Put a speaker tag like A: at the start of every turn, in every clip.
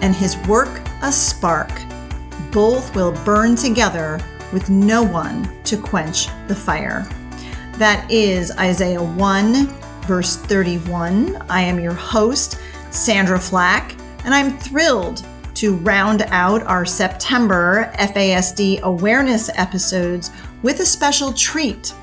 A: and his work a spark. Both will burn together with no one to quench the fire. That is Isaiah 1, verse 31. I am your host, Sandra Flack, and I'm thrilled to round out our September FASD awareness episodes with a special treat.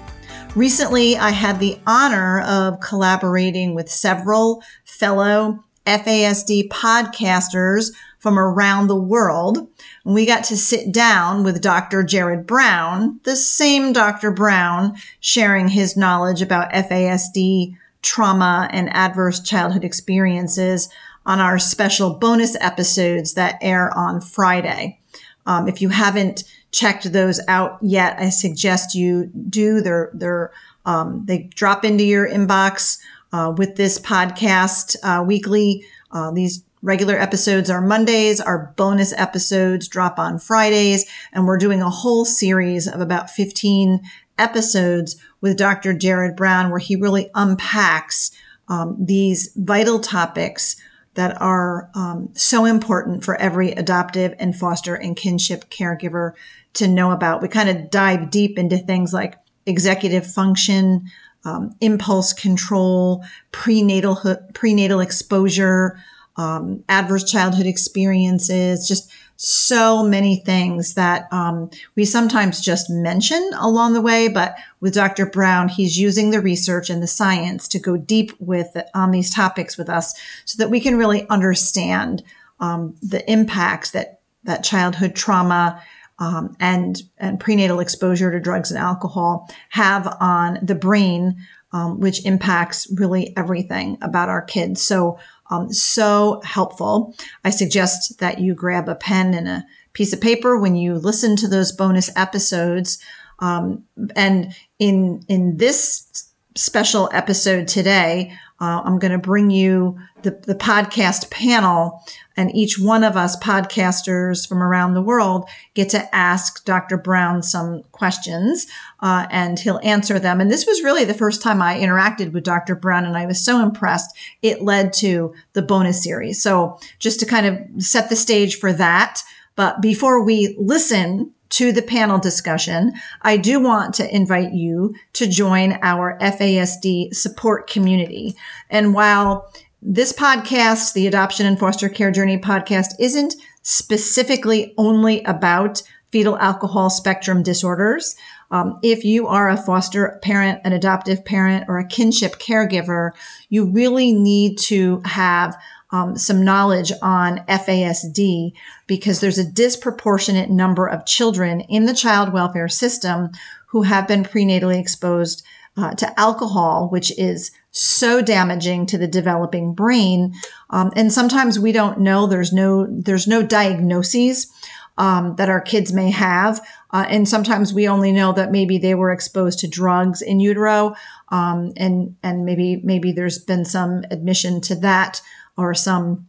A: Recently, I had the honor of collaborating with several fellow FASD podcasters from around the world. We got to sit down with Dr. Jared Brown, the same Dr. Brown, sharing his knowledge about FASD trauma and adverse childhood experiences on our special bonus episodes that air on Friday. Um, if you haven't checked those out yet, I suggest you do. They're, they're, um, they drop into your inbox uh, with this podcast uh, weekly. Uh, these regular episodes are Mondays. Our bonus episodes drop on Fridays. And we're doing a whole series of about 15 episodes with Dr. Jared Brown, where he really unpacks um, these vital topics that are um, so important for every adoptive and foster and kinship caregiver to know about. We kind of dive deep into things like executive function, um, impulse control, prenatal prenatal exposure, um, adverse childhood experiences, just so many things that um, we sometimes just mention along the way. But with Dr. Brown, he's using the research and the science to go deep with on these topics with us, so that we can really understand um, the impacts that that childhood trauma um, and and prenatal exposure to drugs and alcohol have on the brain, um, which impacts really everything about our kids. So um, so helpful. I suggest that you grab a pen and a piece of paper when you listen to those bonus episodes. Um, and in in this special episode today, uh, I'm going to bring you the, the podcast panel, and each one of us podcasters from around the world get to ask Dr. Brown some questions, uh, and he'll answer them. And this was really the first time I interacted with Dr. Brown, and I was so impressed. It led to the bonus series. So just to kind of set the stage for that. But before we listen to the panel discussion, I do want to invite you to join our FASD support community. And while this podcast, the Adoption and Foster Care Journey podcast, isn't specifically only about fetal alcohol spectrum disorders, um, if you are a foster parent, an adoptive parent, or a kinship caregiver, you really need to have um, some knowledge on FASD because there's a disproportionate number of children in the child welfare system who have been prenatally exposed uh, to alcohol, which is so damaging to the developing brain. Um, and sometimes we don't know. There's no there's no diagnoses um, that our kids may have, uh, and sometimes we only know that maybe they were exposed to drugs in utero, um, and and maybe maybe there's been some admission to that or some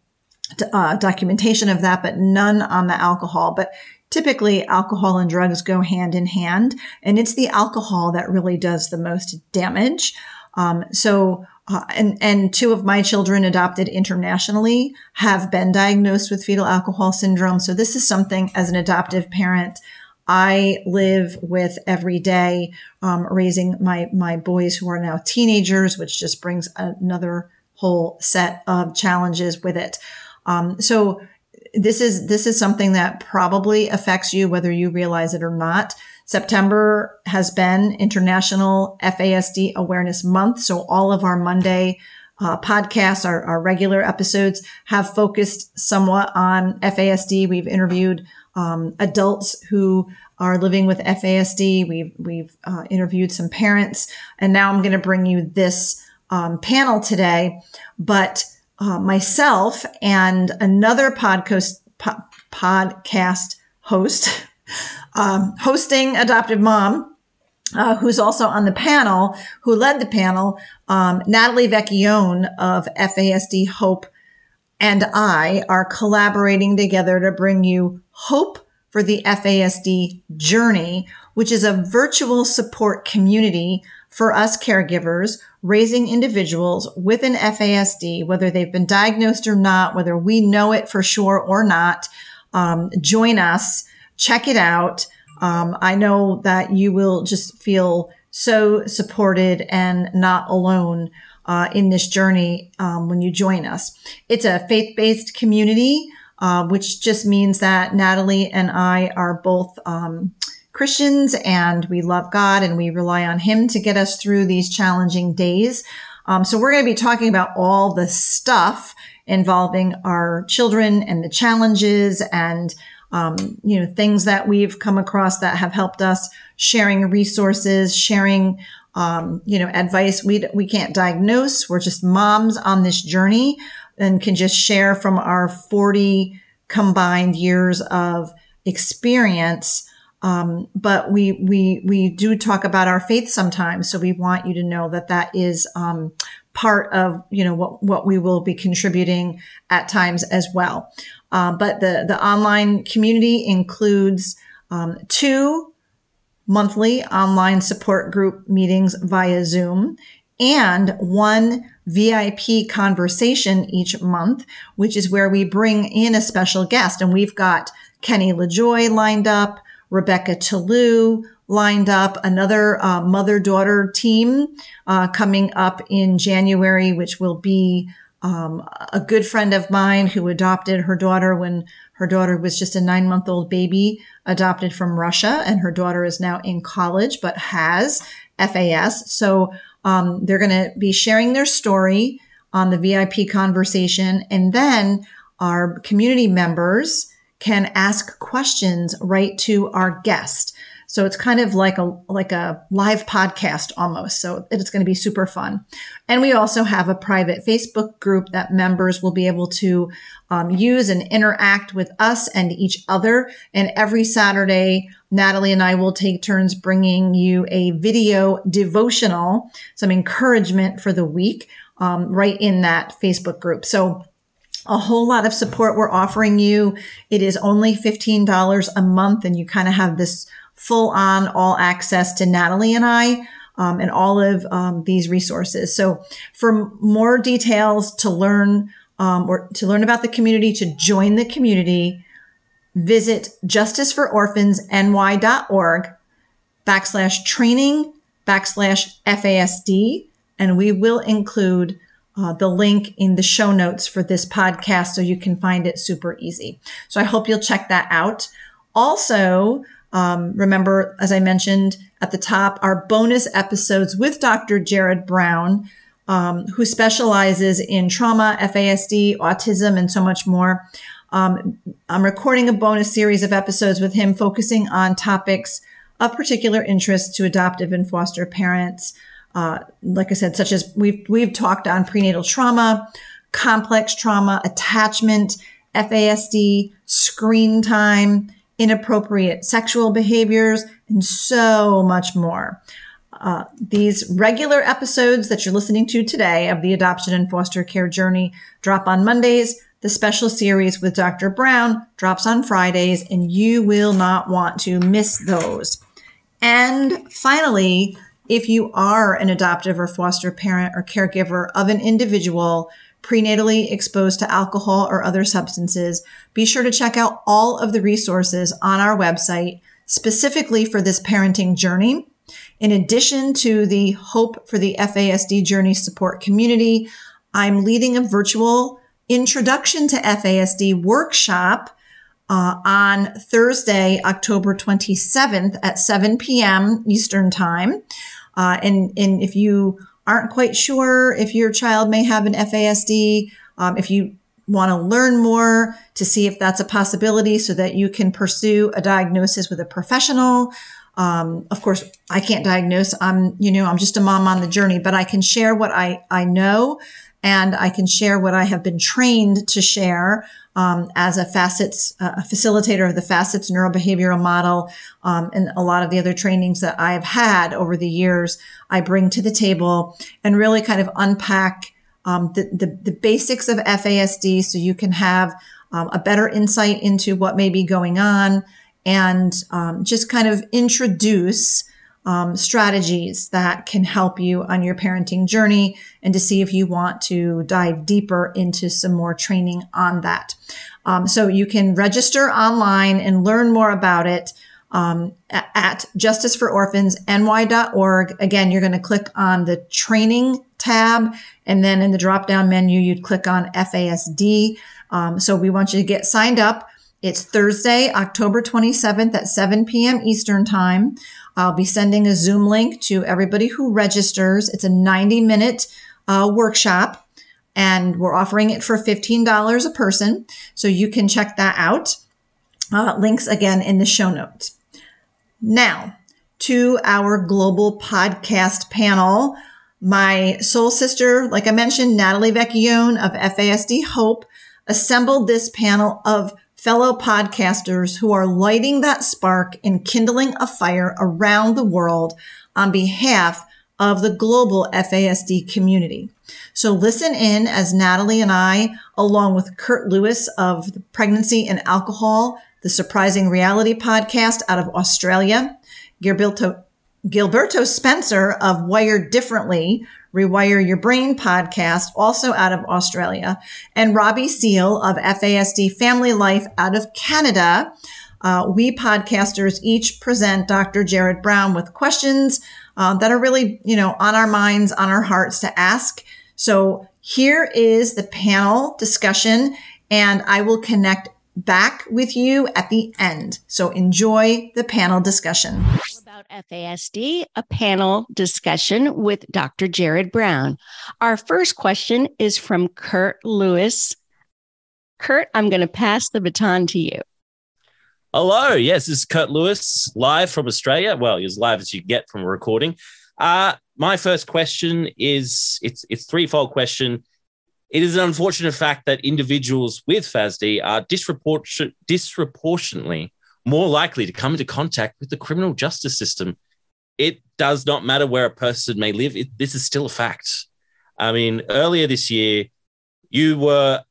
A: uh, documentation of that, but none on the alcohol. But typically, alcohol and drugs go hand in hand, and it's the alcohol that really does the most damage. Um, so, uh, and and two of my children adopted internationally have been diagnosed with fetal alcohol syndrome. So this is something as an adoptive parent. I live with every day, um, raising my my boys who are now teenagers, which just brings another whole set of challenges with it. Um, so this is this is something that probably affects you whether you realize it or not. September has been International FASD Awareness Month, so all of our Monday uh, podcasts, our, our, regular episodes, have focused somewhat on FASD. We've interviewed um, adults who are living with FASD. We've we've uh, interviewed some parents, and now I'm going to bring you this um, panel today, but uh, myself and another podcast po- podcast host, um, hosting adoptive mom. Uh, who's also on the panel, who led the panel, um, Natalie Vecchione of FASD Hope and I are collaborating together to bring you Hope for the FASD Journey, which is a virtual support community for us caregivers raising individuals with an FASD, whether they've been diagnosed or not, whether we know it for sure or not. Um, join us, check it out. Um, I know that you will just feel so supported and not alone uh, in this journey um, when you join us. It's a faith based community, uh, which just means that Natalie and I are both um, Christians and we love God and we rely on Him to get us through these challenging days. Um, so we're going to be talking about all the stuff involving our children and the challenges and um, you know things that we've come across that have helped us sharing resources sharing um, you know advice we we can't diagnose we're just moms on this journey and can just share from our 40 combined years of experience um, but we we we do talk about our faith sometimes, so we want you to know that that is um, part of you know what what we will be contributing at times as well. Uh, but the the online community includes um, two monthly online support group meetings via Zoom and one VIP conversation each month, which is where we bring in a special guest. And we've got Kenny LaJoy lined up. Rebecca Toulouse lined up another uh, mother daughter team uh, coming up in January, which will be um, a good friend of mine who adopted her daughter when her daughter was just a nine month old baby, adopted from Russia, and her daughter is now in college but has FAS. So um, they're going to be sharing their story on the VIP conversation, and then our community members can ask questions right to our guest. So it's kind of like a like a live podcast almost. So it's going to be super fun. And we also have a private Facebook group that members will be able to um, use and interact with us and each other. And every Saturday, Natalie and I will take turns bringing you a video devotional, some encouragement for the week, um, right in that Facebook group. So a whole lot of support we're offering you. It is only $15 a month and you kind of have this full on all access to Natalie and I. Um, and all of um, these resources. So, for more details to learn um, or to learn about the community, to join the community, visit justicefororphansny.org backslash training backslash FASD, and we will include uh, the link in the show notes for this podcast so you can find it super easy. So I hope you'll check that out. Also, um, remember, as I mentioned at the top, our bonus episodes with Dr. Jared Brown, um, who specializes in trauma, FASD, autism, and so much more. Um, I'm recording a bonus series of episodes with him focusing on topics of particular interest to adoptive and foster parents uh, like I said, such as we've we've talked on prenatal trauma, complex trauma, attachment, FASD, screen time, inappropriate sexual behaviors, and so much more. Uh, these regular episodes that you're listening to today of the adoption and foster care journey drop on Mondays. The special series with Dr. Brown drops on Fridays, and you will not want to miss those. And finally, if you are an adoptive or foster parent or caregiver of an individual prenatally exposed to alcohol or other substances, be sure to check out all of the resources on our website specifically for this parenting journey. In addition to the Hope for the FASD Journey support community, I'm leading a virtual introduction to FASD workshop uh, on Thursday, October 27th at 7 p.m. Eastern Time. Uh, and, and if you aren't quite sure if your child may have an FASD, um, if you want to learn more to see if that's a possibility so that you can pursue a diagnosis with a professional. Um, of course, I can't diagnose. I'm, you know, I'm just a mom on the journey, but I can share what I, I know and I can share what I have been trained to share um, as a FASCETS, uh, a facilitator of the FASCETS neurobehavioral model, um, and a lot of the other trainings that I've had over the years, I bring to the table and really kind of unpack um, the, the, the basics of FASD so you can have um, a better insight into what may be going on and um, just kind of introduce um, strategies that can help you on your parenting journey and to see if you want to dive deeper into some more training on that. Um, so you can register online and learn more about it um, at justicefororphansny.org. Again, you're going to click on the training tab, and then in the drop down menu, you'd click on FASD. Um, so we want you to get signed up. It's Thursday, October 27th at 7 p.m. Eastern Time. I'll be sending a Zoom link to everybody who registers. It's a 90 minute uh, workshop and we're offering it for $15 a person. So you can check that out. Uh, links again in the show notes. Now, to our global podcast panel. My soul sister, like I mentioned, Natalie Vecchione of FASD Hope, assembled this panel of fellow podcasters who are lighting that spark and kindling a fire around the world on behalf of the global FASD community. So listen in as Natalie and I, along with Kurt Lewis of the Pregnancy and Alcohol, the Surprising Reality podcast out of Australia, Gilberto, Gilberto Spencer of Wired Differently, Rewire Your Brain podcast, also out of Australia, and Robbie Seal of FASD Family Life out of Canada. Uh, we podcasters each present Dr. Jared Brown with questions uh, that are really, you know, on our minds, on our hearts to ask. So here is the panel discussion, and I will connect back with you at the end. So enjoy the panel discussion
B: about FASD, a panel discussion with Dr. Jared Brown. Our first question is from Kurt Lewis. Kurt, I'm going to pass the baton to you.
C: Hello. Yes, this is Kurt Lewis, live from Australia. Well, as live as you get from a recording. Uh, my first question is it's it's threefold question. It is an unfortunate fact that individuals with FASD are disproportion- disproportionately more likely to come into contact with the criminal justice system. It does not matter where a person may live. It, this is still a fact. I mean, earlier this year, you were,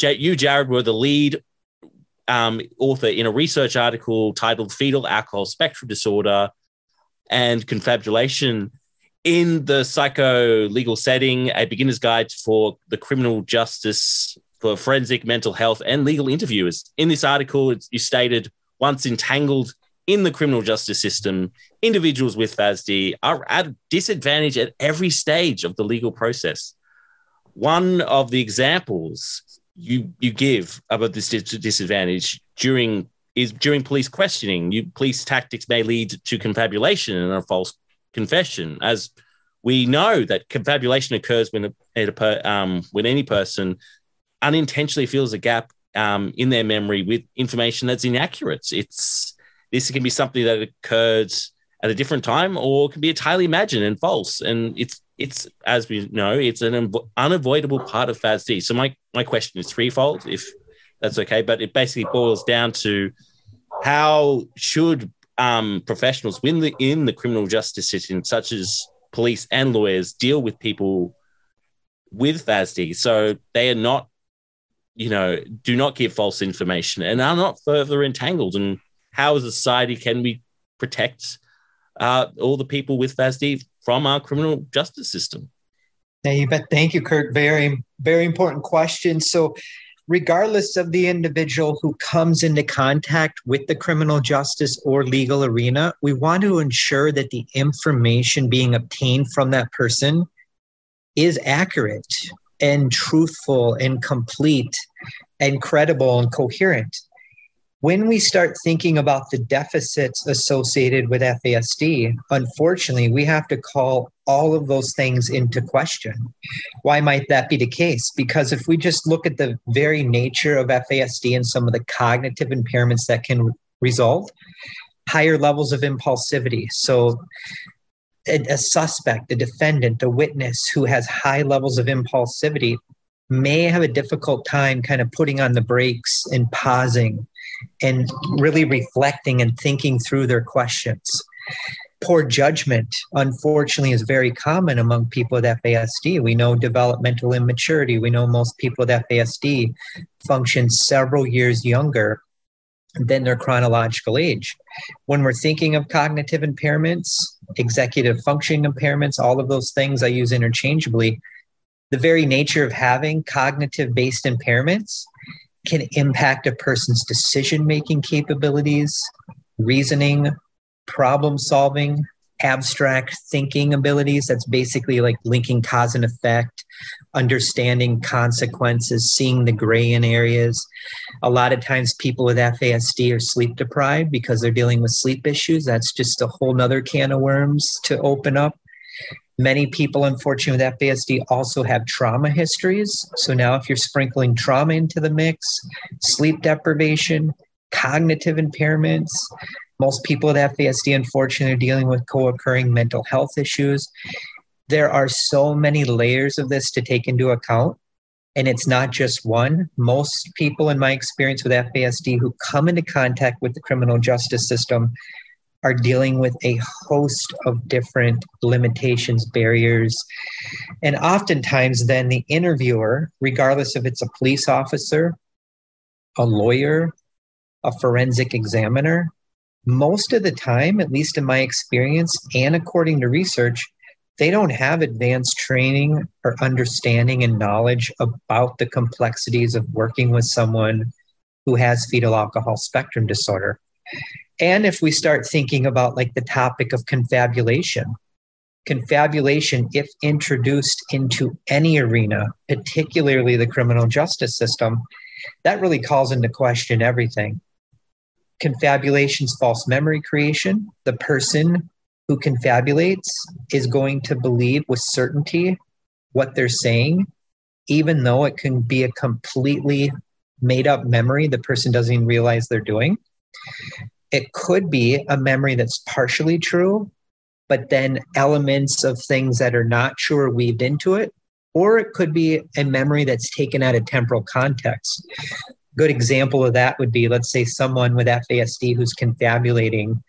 C: you, Jared, were the lead um, author in a research article titled Fetal Alcohol Spectrum Disorder and Confabulation in the psycho legal setting, a beginner's guide for the criminal justice for forensic mental health and legal interviewers. In this article, you stated once entangled in the criminal justice system, individuals with FASD are at disadvantage at every stage of the legal process. One of the examples you you give about this disadvantage during is during police questioning. You, police tactics may lead to confabulation and a false confession, as we know that confabulation occurs when a, um, when any person unintentionally fills a gap um, in their memory with information that's inaccurate. It's this can be something that occurred at a different time, or can be entirely imagined and false. And it's it's as we know, it's an unavoidable part of FASD. So my my question is threefold, if that's okay. But it basically boils down to how should um, professionals win the in the criminal justice system, such as police and lawyers, deal with people with FASD so they are not you know, do not give false information and are not further entangled. And how, as a society, can we protect uh, all the people with FASD from our criminal justice system?
D: Yeah, you bet. Thank you, Kurt. Very, very important question. So, regardless of the individual who comes into contact with the criminal justice or legal arena, we want to ensure that the information being obtained from that person is accurate and truthful and complete and credible and coherent. When we start thinking about the deficits associated with FASD, unfortunately, we have to call all of those things into question. Why might that be the case? Because if we just look at the very nature of FASD and some of the cognitive impairments that can result, higher levels of impulsivity. So, a, a suspect, a defendant, a witness who has high levels of impulsivity may have a difficult time kind of putting on the brakes and pausing and really reflecting and thinking through their questions. Poor judgment, unfortunately, is very common among people with FASD. We know developmental immaturity. We know most people with FASD function several years younger than their chronological age. When we're thinking of cognitive impairments, executive functioning impairments, all of those things I use interchangeably, the very nature of having cognitive based impairments can impact a person's decision making capabilities, reasoning, problem solving, abstract thinking abilities. That's basically like linking cause and effect, understanding consequences, seeing the gray in areas. A lot of times, people with FASD are sleep deprived because they're dealing with sleep issues. That's just a whole nother can of worms to open up. Many people, unfortunately, with FASD also have trauma histories. So now, if you're sprinkling trauma into the mix, sleep deprivation, cognitive impairments, most people with FASD, unfortunately, are dealing with co occurring mental health issues. There are so many layers of this to take into account. And it's not just one. Most people, in my experience with FASD, who come into contact with the criminal justice system are dealing with a host of different limitations, barriers. And oftentimes, then the interviewer, regardless if it's a police officer, a lawyer, a forensic examiner, most of the time, at least in my experience and according to research, they don't have advanced training or understanding and knowledge about the complexities of working with someone who has fetal alcohol spectrum disorder. And if we start thinking about like the topic of confabulation, confabulation, if introduced into any arena, particularly the criminal justice system, that really calls into question everything. Confabulation's false memory creation. The person who confabulates is going to believe with certainty what they're saying, even though it can be a completely made up memory the person doesn't even realize they're doing. It could be a memory that's partially true, but then elements of things that are not true are weaved into it. Or it could be a memory that's taken out of temporal context. Good example of that would be let's say someone with FASD who's confabulating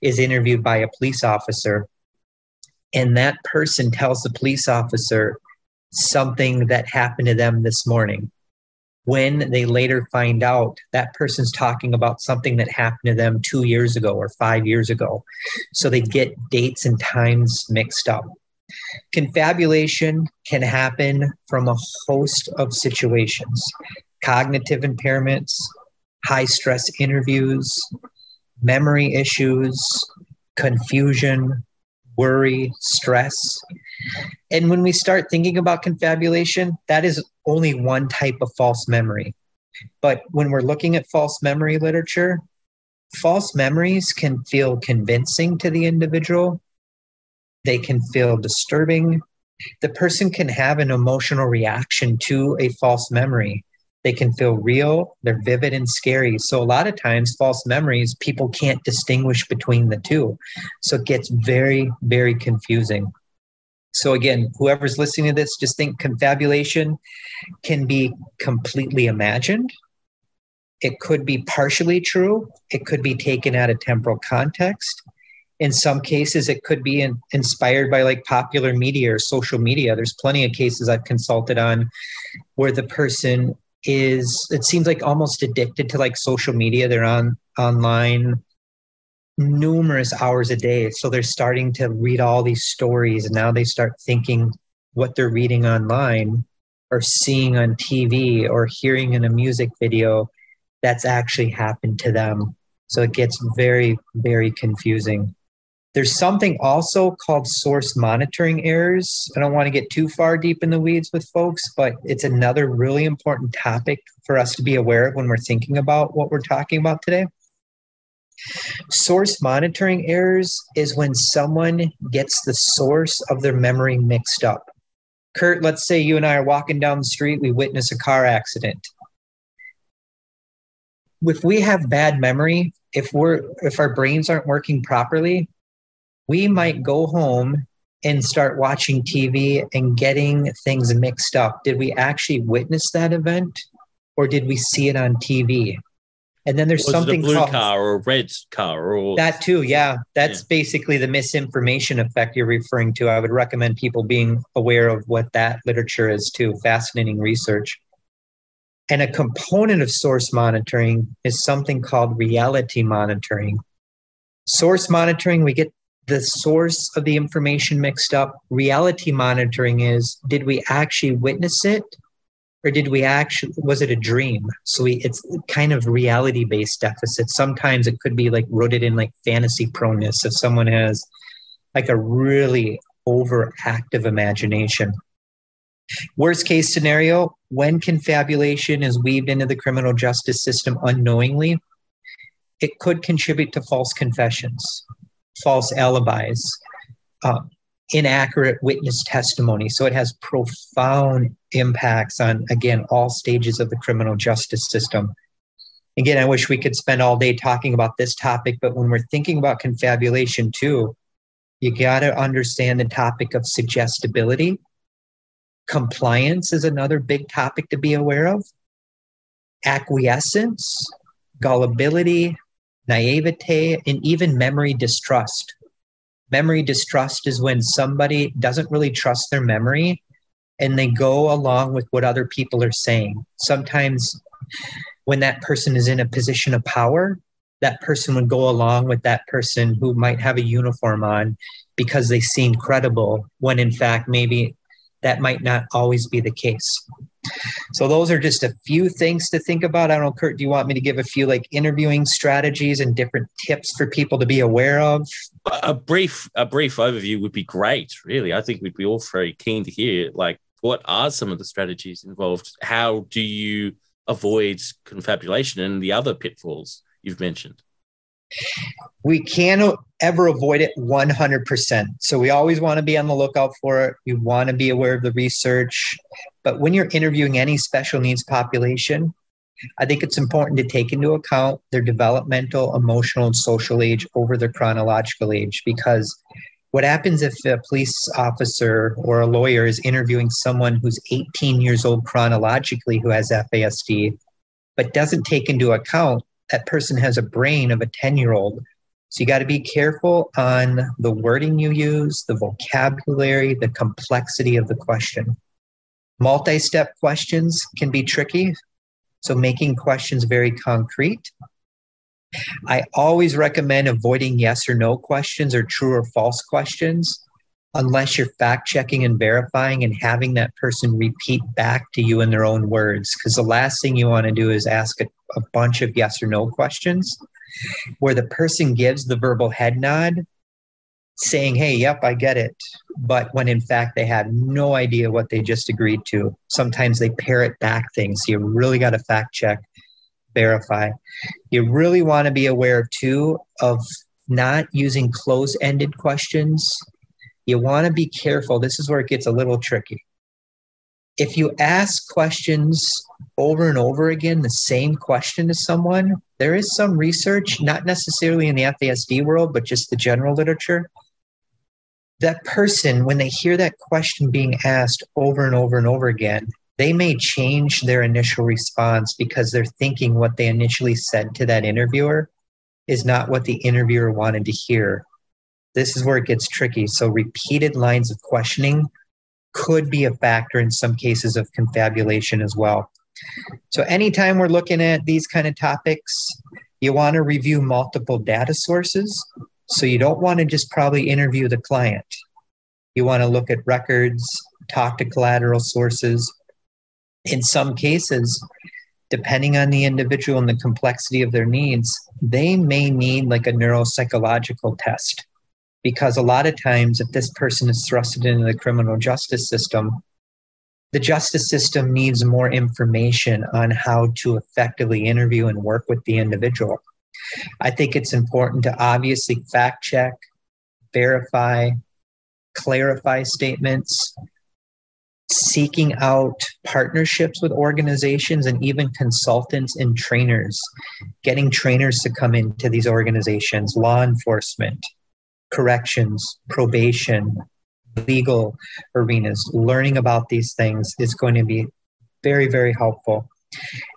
D: is interviewed by a police officer, and that person tells the police officer something that happened to them this morning when they later find out that person's talking about something that happened to them two years ago or five years ago. So they get dates and times mixed up. Confabulation can happen from a host of situations cognitive impairments, high stress interviews, memory issues, confusion, worry, stress. And when we start thinking about confabulation, that is only one type of false memory. But when we're looking at false memory literature, false memories can feel convincing to the individual. They can feel disturbing. The person can have an emotional reaction to a false memory. They can feel real, they're vivid and scary. So, a lot of times, false memories, people can't distinguish between the two. So, it gets very, very confusing. So, again, whoever's listening to this, just think confabulation can be completely imagined. It could be partially true. It could be taken out of temporal context. In some cases, it could be in, inspired by like popular media or social media. There's plenty of cases I've consulted on where the person is it seems like almost addicted to like social media. They're on online numerous hours a day. So they're starting to read all these stories. And now they start thinking what they're reading online or seeing on TV or hearing in a music video that's actually happened to them. So it gets very very confusing there's something also called source monitoring errors. I don't want to get too far deep in the weeds with folks, but it's another really important topic for us to be aware of when we're thinking about what we're talking about today. Source monitoring errors is when someone gets the source of their memory mixed up. Kurt, let's say you and I are walking down the street, we witness a car accident. If we have bad memory, if we're if our brains aren't working properly, we might go home and start watching TV and getting things mixed up. Did we actually witness that event or did we see it on TV? And then there's
C: Was
D: something
C: it a blue
D: called,
C: car or red car or
D: that too. Yeah. That's
C: Yeah.
D: basically the misinformation effect you're referring to. I would recommend people being aware of what that literature is too. Fascinating research. And a component of source monitoring is something called reality monitoring. Source monitoring, we get the source of the information mixed up. Reality monitoring is did we actually witness it? Or did we actually, was it a dream? So we, it's kind of reality based deficit. Sometimes it could be like rooted in like fantasy proneness. If someone has like a really overactive imagination. Worst case scenario, when confabulation is weaved into the criminal justice system unknowingly, it could contribute to false confessions, false alibis, uh, inaccurate witness testimony. So it has profound impacts on, again, all stages of the criminal justice system. Again, I wish we could spend all day talking about this topic, but when we're thinking about confabulation too, you got to understand the topic of suggestibility. Compliance is another big topic to be aware of. Acquiescence, gullibility, naivete, and even memory distrust. Memory distrust is when somebody doesn't really trust their memory and they go along with what other people are saying. Sometimes, when that person is in a position of power, that person would go along with that person who might have a uniform on because they seem credible, when in fact, maybe that might not always be the case. So those are just a few things to think about. I don't know, Kurt, do you want me to give a few like interviewing strategies and different tips for people to be aware of?
C: a brief a brief overview would be great really i think we'd be all very keen to hear like what are some of the strategies involved how do you avoid confabulation and the other pitfalls you've mentioned
D: We can't ever avoid it 100%. So we always want to be on the lookout for it. We want to be aware of the research. But when you're interviewing any special needs population, I think it's important to take into account their developmental, emotional, and social age over their chronological age because what happens if a police officer or a lawyer is interviewing someone who's 18 years old chronologically who has FASD, but doesn't take into account that person has a brain of a 10 year old? So you got to be careful on the wording you use, the vocabulary, the complexity of the question. Multi step questions can be tricky, so making questions very concrete. I always recommend avoiding yes or no questions or true or false questions unless you're fact checking and verifying and having that person repeat back to you in their own words. Because the last thing you want to do is ask a, a bunch of yes or no questions where the person gives the verbal head nod saying, Hey, yep, I get it. But when in fact they have no idea what they just agreed to, sometimes they parrot back things. You really got to fact check, verify. You really want to be aware too of not using close ended questions. You want to be careful. This is where it gets a little tricky. If you ask questions over and over again, the same question to someone, there is some research, not necessarily in the FASD world, but just the general literature, that person, when they hear that question being asked over and over and over again, they may change their initial response because they're thinking what they initially said to that interviewer is not what the interviewer wanted to hear. This is where it gets tricky. So, repeated lines of questioning could be a factor in some cases of confabulation as well. So, anytime we're looking at these kind of topics, you want to review multiple data sources. So you don't want to just probably interview the client. You want to look at records, talk to collateral sources. In some cases, depending on the individual and the complexity of their needs, they may need like a neuropsychological test. Because a lot of times, if this person is thrusted into the criminal justice system, the justice system needs more information on how to effectively interview and work with the individual. I think it's important to obviously fact check, verify, clarify statements, seeking out partnerships with organizations and even consultants and trainers, getting trainers to come into these organizations, law enforcement, corrections, probation, legal arenas, learning about these things is going to be very, very helpful.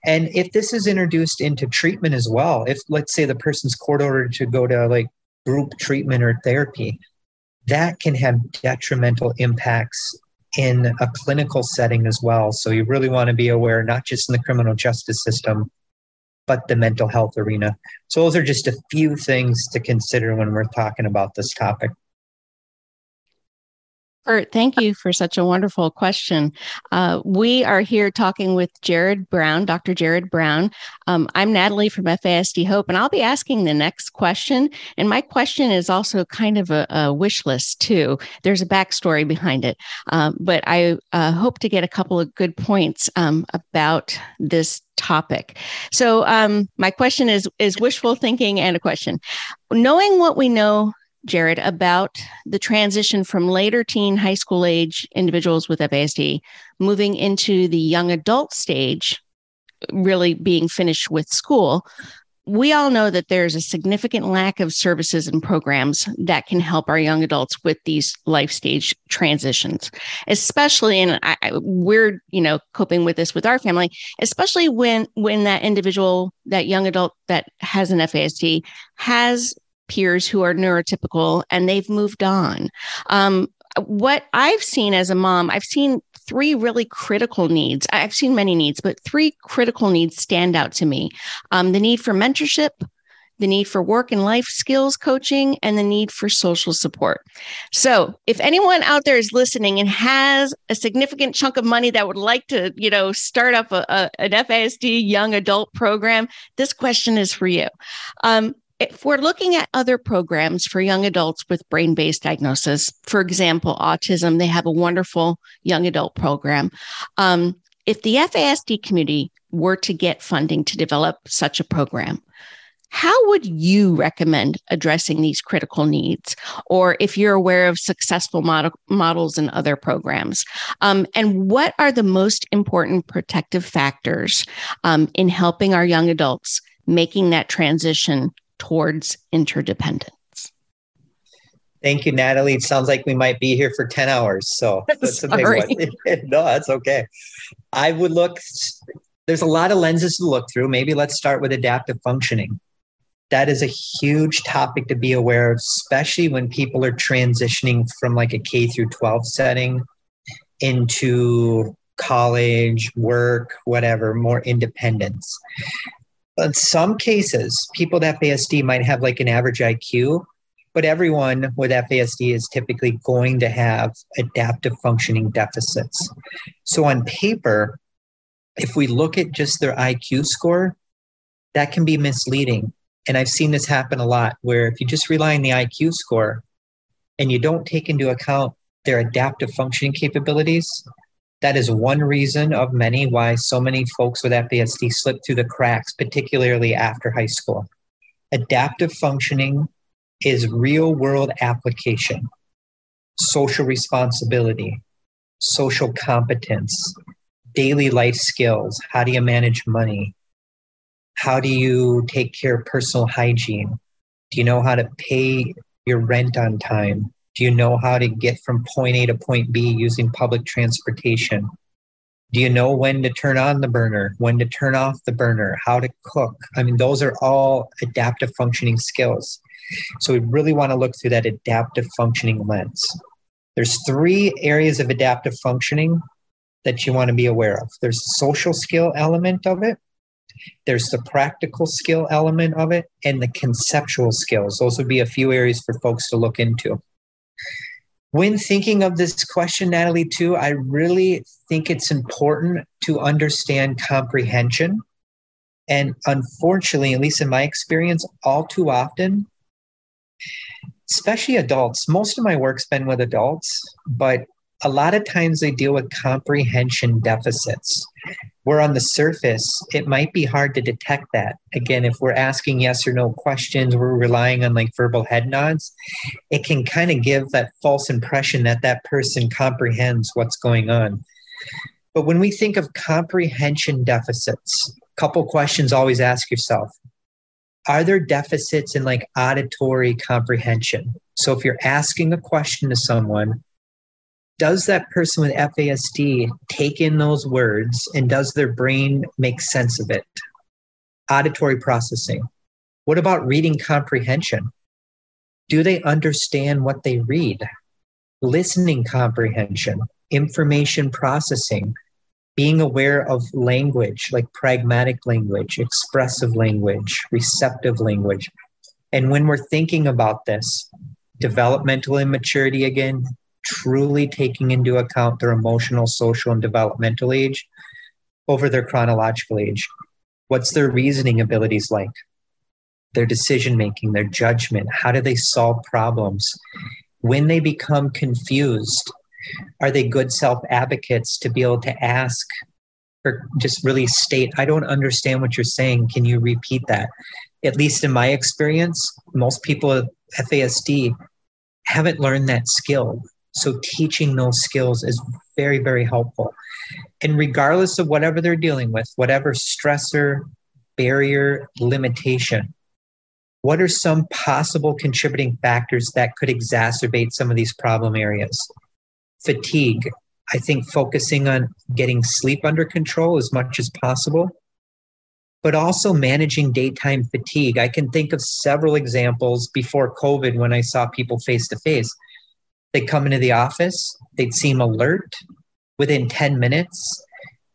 D: And if this is introduced into treatment as well, if let's say the person's court ordered to go to like group treatment or therapy, that can have detrimental impacts in a clinical setting as well. So you really want to be aware, not just in the criminal justice system, but the mental health arena. So those are just a few things to consider when we're talking about this topic.
B: Kurt, thank you for such a wonderful question. Uh, we are here talking with Jared Brown, Dr. Jared Brown. Um, I'm Natalie from FASD Hope, and I'll be asking the next question. And my question is also kind of a, a wish list, too. There's a backstory behind it. Um, but I uh, hope to get a couple of good points um, about this topic. So um, my question is is wishful thinking and a question. Knowing what we know Jared, about the transition from later teen high school age individuals with FASD moving into the young adult stage, really being finished with school. We all know that there's a significant lack of services and programs that can help our young adults with these life stage transitions, especially, and I, we're, you know, coping with this with our family, especially when when that individual, that young adult that has an FASD, has peers who are neurotypical and they've moved on. Um, what I've seen as a mom, I've seen three really critical needs. I've seen many needs, but three critical needs stand out to me um, the need for mentorship, the need for work and life skills coaching, and the need for social support. So, if anyone out there is listening and has a significant chunk of money that would like to, you know, start up a, a an FASD young adult program, this question is for you. Um, if we're looking at other programs for young adults with brain based diagnosis, for example, autism, they have a wonderful young adult program. Um, if the FASD community were to get funding to develop such a program, how would you recommend addressing these critical needs? Or if you're aware of successful model, models in other programs? Um, and what are the most important protective factors um, in helping our young adults making that transition towards interdependence.
D: Thank you, Natalie. It sounds like we might be here for 10 hours. So that's a big one. no, that's okay. I would look, there's a lot of lenses to look through. Maybe let's start with adaptive functioning. That is a huge topic to be aware of, especially when people are transitioning from like a K through 12 setting into college, work, whatever, more independence in some cases, people with FASD might have like an average IQ, but everyone with FASD is typically going to have adaptive functioning deficits. So, on paper, if we look at just their IQ score, that can be misleading. And I've seen this happen a lot where if you just rely on the IQ score and you don't take into account their adaptive functioning capabilities, that is one reason of many why so many folks with FASD slip through the cracks, particularly after high school. Adaptive functioning is real world application, social responsibility, social competence, daily life skills. How do you manage money? How do you take care of personal hygiene? Do you know how to pay your rent on time? Do you know how to get from point A to point B using public transportation? Do you know when to turn on the burner, when to turn off the burner, how to cook? I mean, those are all adaptive functioning skills. So we really want to look through that adaptive functioning lens. There's three areas of adaptive functioning that you want to be aware of. There's the social skill element of it, there's the practical skill element of it, and the conceptual skills. Those would be a few areas for folks to look into. When thinking of this question, Natalie, too, I really think it's important to understand comprehension. And unfortunately, at least in my experience, all too often, especially adults, most of my work's been with adults, but a lot of times they deal with comprehension deficits where on the surface it might be hard to detect that. Again if we're asking yes or no questions we're relying on like verbal head nods it can kind of give that false impression that that person comprehends what's going on. But when we think of comprehension deficits a couple questions always ask yourself are there deficits in like auditory comprehension? So if you're asking a question to someone does that person with FASD take in those words and does their brain make sense of it? Auditory processing. What about reading comprehension? Do they understand what they read? Listening comprehension, information processing, being aware of language like pragmatic language, expressive language, receptive language. And when we're thinking about this, developmental immaturity again, truly taking into account their emotional, social, and developmental age over their chronological age. What's their reasoning abilities like? Their decision making, their judgment, how do they solve problems? When they become confused, are they good self advocates to be able to ask or just really state, I don't understand what you're saying. Can you repeat that? At least in my experience, most people with FASD haven't learned that skill. So teaching those skills is very, very helpful. And regardless of whatever they're dealing with, whatever stressor, barrier, limitation, what are some possible contributing factors that could exacerbate some of these problem areas? Fatigue. I think focusing on getting sleep under control as much as possible, but also managing daytime fatigue. I can think of several examples before COVID when I saw people face to face They'd come into the office, they'd seem alert. Within 10 minutes,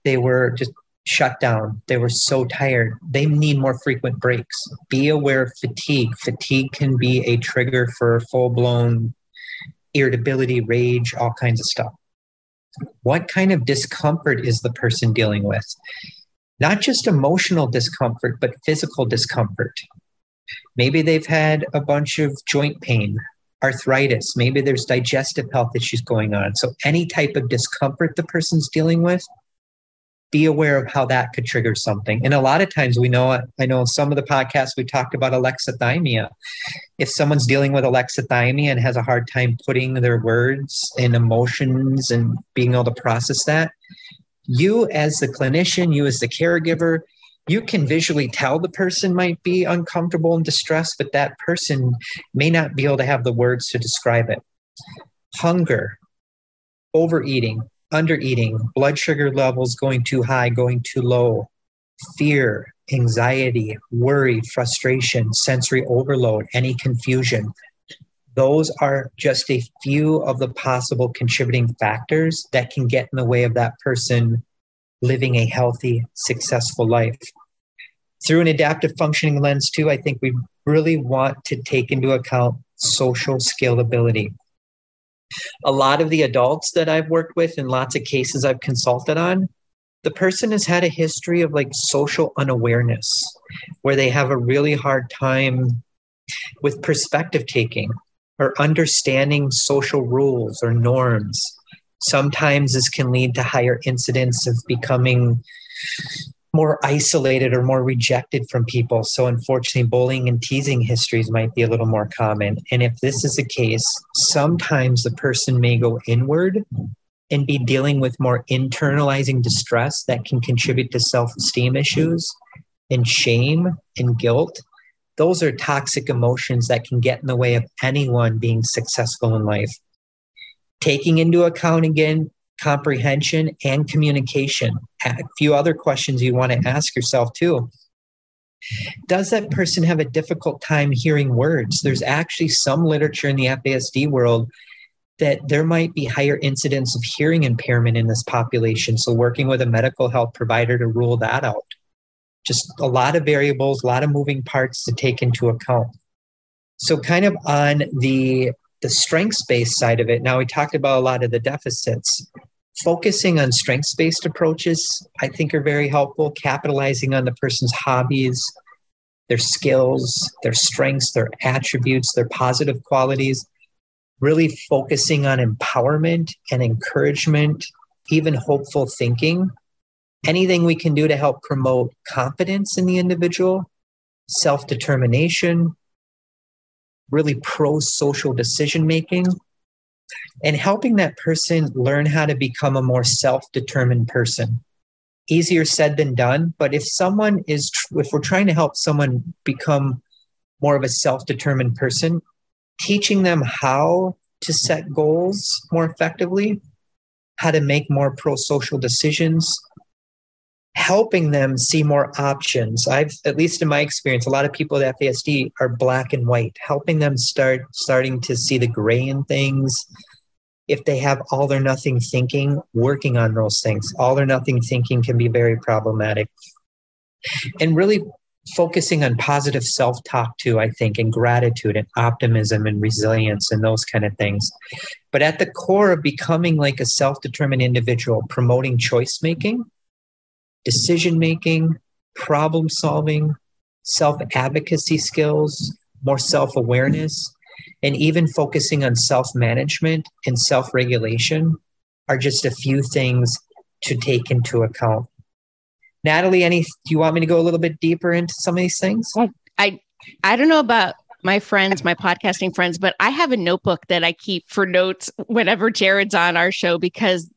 D: they were just shut down. They were so tired. They need more frequent breaks. Be aware of fatigue. Fatigue can be a trigger for full blown irritability, rage, all kinds of stuff. What kind of discomfort is the person dealing with? Not just emotional discomfort, but physical discomfort. Maybe they've had a bunch of joint pain arthritis, maybe there's digestive health issues going on. So, any type of discomfort the person's dealing with, be aware of how that could trigger something. And a lot of times we know, I know some of the podcasts we talked about alexithymia. If someone's dealing with alexithymia and has a hard time putting their words and emotions and being able to process that, you as the clinician, you as the caregiver, you can visually tell the person might be uncomfortable and distressed, but that person may not be able to have the words to describe it. Hunger, overeating, undereating, blood sugar levels going too high, going too low, fear, anxiety, worry, frustration, sensory overload, any confusion. Those are just a few of the possible contributing factors that can get in the way of that person living a healthy, successful life. Through an adaptive functioning lens, too, I think we really want to take into account social scalability. A lot of the adults that I've worked with in lots of cases I've consulted on, the person has had a history of like social unawareness where they have a really hard time with perspective taking or understanding social rules or norms sometimes this can lead to higher incidence of becoming more isolated or more rejected from people. So, unfortunately, bullying and teasing histories might be a little more common. And if this is the case, sometimes the person may go inward and be dealing with more internalizing distress that can contribute to self esteem issues and shame and guilt. Those are toxic emotions that can get in the way of anyone being successful in life taking into account again comprehension and communication. A few other questions you want to ask yourself too. Does that person have a difficult time hearing words? There's actually some literature in the FASD world that there might be higher incidence of hearing impairment in this population. So, working with a medical health provider to rule that out. Just a lot of variables, a lot of moving parts to take into account. So, kind of on the the strengths based side of it, now we talked about a lot of the deficits. Focusing on strengths based approaches, I think, are very helpful. Capitalizing on the person's hobbies, their skills, their strengths, their attributes, their positive qualities. Really focusing on empowerment and encouragement, even hopeful thinking. Anything we can do to help promote confidence in the individual, self determination, really pro social decision making and helping that person learn how to become a more self determined person. Easier said than done, but if someone is, if we're trying to help someone become more of a self determined person, teaching them how to set goals more effectively how to make more pro social decisions, helping them see more options. I've, at least in my experience, a lot of people at FASD are black and white, helping them start starting to see the gray in things. If they have all or nothing thinking, working on those things. All or nothing thinking can be very problematic. And really focusing on positive self talk too, I think, and gratitude and optimism and resilience and those kind of things. But at the core of becoming like a self determined individual, promoting choice making, decision making, problem solving, self advocacy skills, more self awareness, and even focusing on self management and self regulation are just a few things to take into account. Natalie, any do you want me to go a little bit deeper into some of these things?
B: I I don't know about my friends, my podcasting friends, but I have a notebook that I keep for notes whenever Jared's on our show because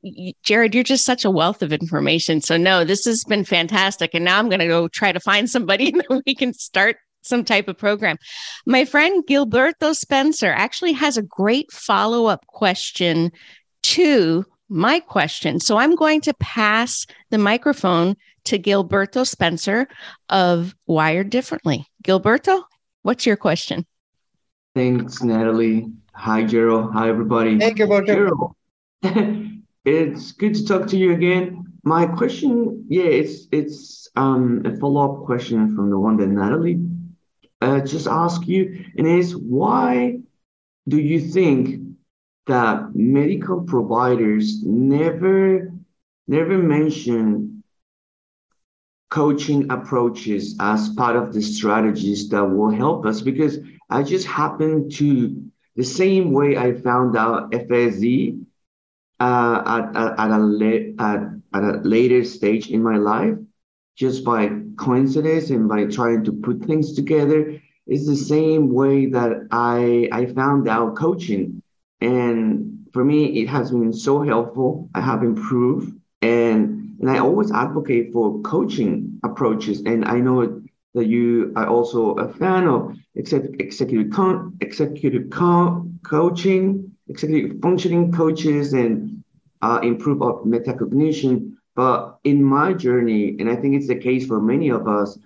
B: Jared, you're just such a wealth of information. So no, this has been fantastic. And now I'm going to go try to find somebody that we can start some type of program. My friend Gilberto Spencer actually has a great follow up question to my question. So I'm going to pass the microphone to Gilberto Spencer of Wired Differently. Gilberto, what's your question?
E: Thanks, Natalie. Hi, Gerald. Hi, everybody.
D: Hey, Gilberto.
E: Gerald, it's good to talk to you again. My question, yeah, it's it's um, a follow up question from the one that Natalie uh, just asked you, and is why do you think that medical providers never never mention coaching approaches as part of the strategies that will help us because I just happened to the same way I found out FSD uh, at, at, at, a at, at a later stage in my life, just by coincidence and by trying to put things together, is the same way that I I found out coaching. And for me, it has been so helpful. I have improved and and I always advocate for coaching approaches. And I know that you are also a fan of executive con- executive co- coaching, executive functioning coaches, and uh, improve of metacognition. But in my journey, and I think it's the case for many of us,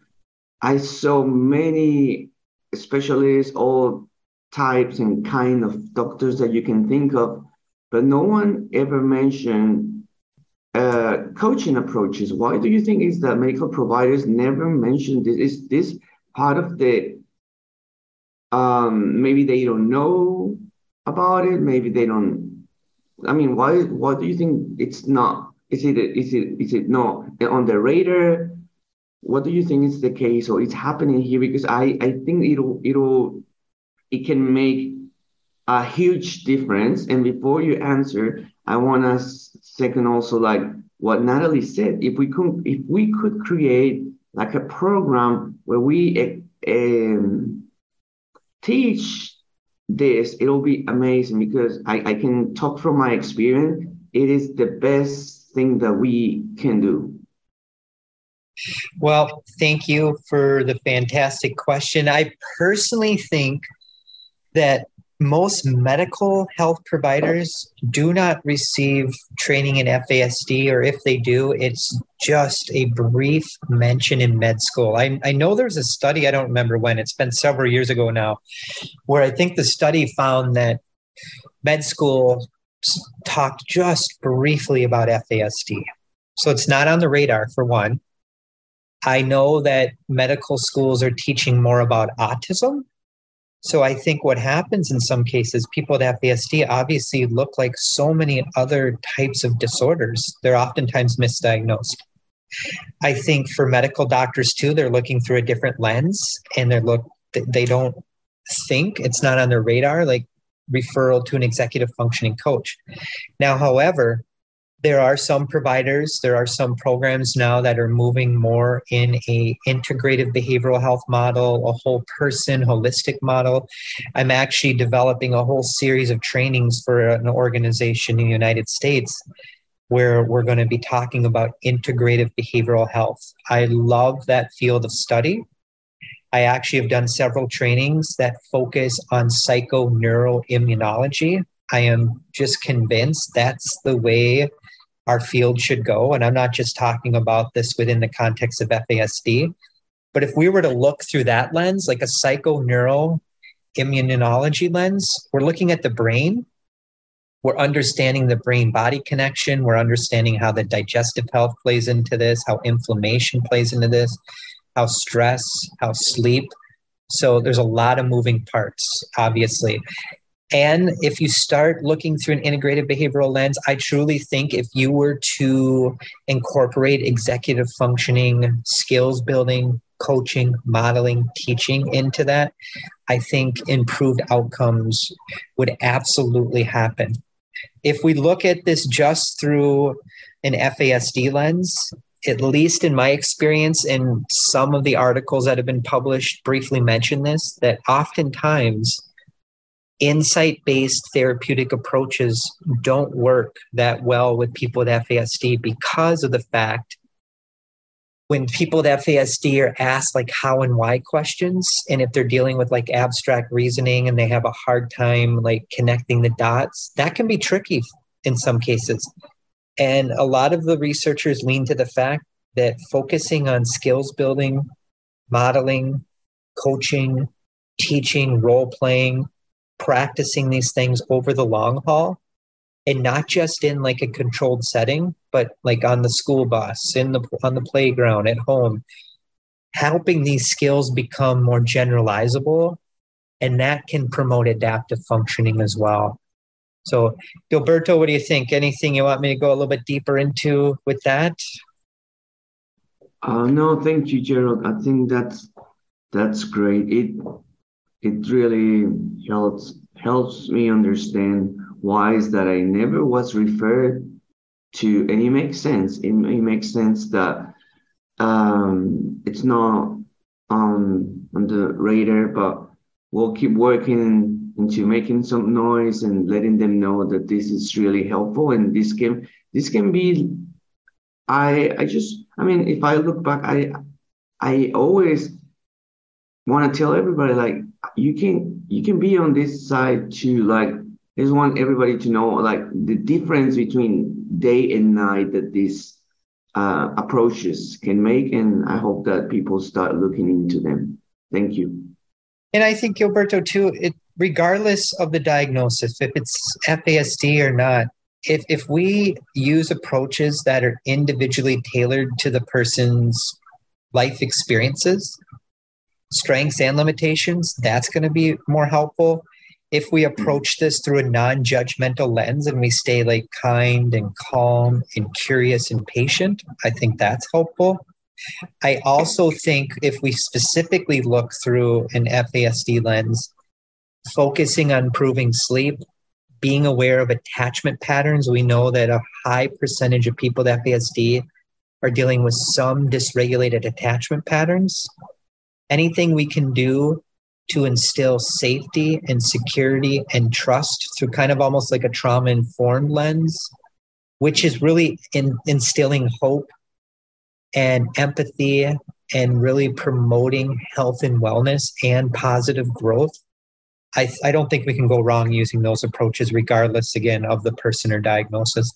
E: I saw many specialists, all types and kind of doctors that you can think of, but no one ever mentioned uh, coaching approaches. Why do you think is that medical providers never mention this? Is this part of the um, maybe they don't know about it? Maybe they don't. I mean, why? Why do you think it's not? Is it is it is it not on the radar? What do you think is the case, or it's happening here? Because I I think it'll it'll it can make a huge difference. And before you answer, I want to second also like what Natalie said. If we could, if we could create like a program where we um, teach this, it'll be amazing because I, I can talk from my experience. It is the best thing that we can do.
D: Well, thank you for the fantastic question. I personally think that most medical health providers do not receive training in FASD, or if they do, it's just a brief mention in med school. I, I know there's a study, I don't remember when, it's been several years ago now, where I think the study found that med school talked just briefly about FASD. So it's not on the radar, for one. I know that medical schools are teaching more about autism so I think what happens in some cases, people with FASD obviously look like so many other types of disorders. They're oftentimes misdiagnosed. I think for medical doctors too, they're looking through a different lens and they're look they don't think it's not on their radar like referral to an executive functioning coach. Now, however, there are some providers there are some programs now that are moving more in a integrative behavioral health model a whole person holistic model. I'm actually developing a whole series of trainings for an organization in the united states where we're going to be talking about integrative behavioral health. I love that field of study. I actually have done several trainings that focus on psychoneuroimmunology. I am just convinced that's the way our field should go. And I'm not just talking about this within the context of FASD, but if we were to look through that lens, like a psychoneural immunology lens, we're looking at the brain. We're understanding the brain body connection. We're understanding how the digestive health plays into this, how inflammation plays into this, how stress, how sleep. So there's a lot of moving parts, obviously. And if you start looking through an integrated behavioral lens, I truly think if you were to incorporate executive functioning, skills building, coaching, modeling, teaching into that, I think improved outcomes would absolutely happen. If we look at this just through an FASD lens, at least in my experience, and some of the articles that have been published briefly mention this, that oftentimes insight based therapeutic approaches don't work that well with people with FASD because of the fact when people with FASD are asked like how and why questions, and if they're dealing with like abstract reasoning and they have a hard time like connecting the dots, that can be tricky in some cases. And a lot of the researchers lean to the fact that focusing on skills building, modeling, coaching, teaching, role playing, practicing these things over the long haul and not just in like a controlled setting but like on the school bus in the on the playground at home helping these skills become more generalizable and that can promote adaptive functioning as well. So gilberto what do you think? Anything you want me to go a little bit deeper into with that?
E: Uh, no thank you gerald. I think that's that's great. It it really helps helps me understand why is that I never was referred to, and it makes sense. It, it makes sense that um, it's not on on the radar, but we'll keep working into making some noise and letting them know that this is really helpful and this can this can be I I just I mean if I look back I I always want to tell everybody like you can you can be on this side too like I just want everybody to know like the difference between day and night that these uh, approaches can make and i hope that people start looking into them. Thank you.
D: And i think gilberto too it regardless of the diagnosis if it's fasd or not if if we use approaches that are individually tailored to the person's life experiences strengths and limitations, that's going to be more helpful. If we hmm. approach this through a non judgmental lens and we stay like kind and calm and curious and patient, I think that's helpful. I also think if we specifically look through an FASD lens, focusing on improving sleep, being aware of attachment patterns, we know that a high percentage of people with FASD are dealing with some dysregulated attachment patterns anything we can do to instill safety and security and trust through kind of almost like a trauma informed lens, which is really in, instilling hope and empathy and really promoting health and wellness and positive growth. I, I don't think we can go wrong using those approaches, regardless, again, of the person or diagnosis.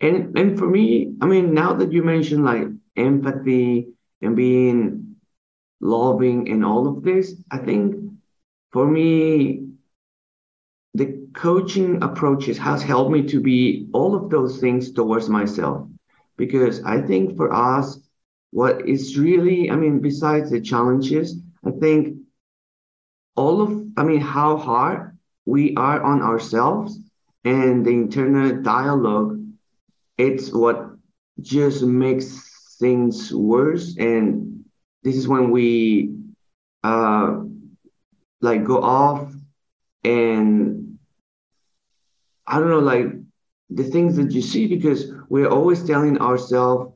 E: And, and for me, I mean, now that you mentioned like empathy and being loving and all of this i think for me the coaching approaches has helped me to be all of those things towards myself. Because i think for us what is really i mean besides the challenges i think all of i mean how hard we are on ourselves and the internal dialogue it's what just makes things worse and this is when we uh, like go off and I don't know, like the things that you see, because we're always telling ourselves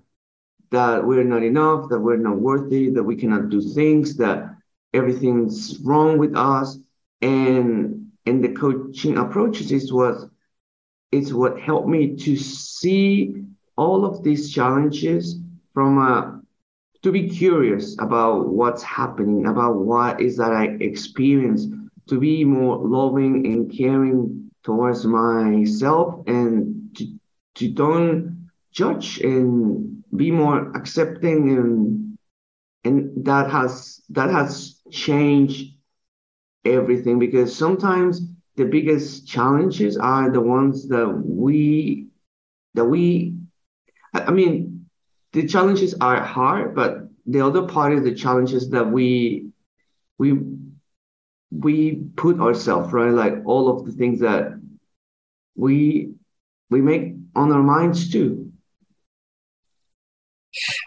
E: that we're not enough, that we're not worthy, that we cannot do things, that everything's wrong with us. And and the coaching approaches is what it's what helped me to see all of these challenges from a to be curious about what's happening, about what is that I experience, to be more loving and caring towards myself and to, to don't judge and be more accepting and and that has that has changed everything because sometimes the biggest challenges are the ones that we that we i mean the challenges are hard but the other part is the challenges that we we we put ourselves right? Like all of the things that we we make on our minds too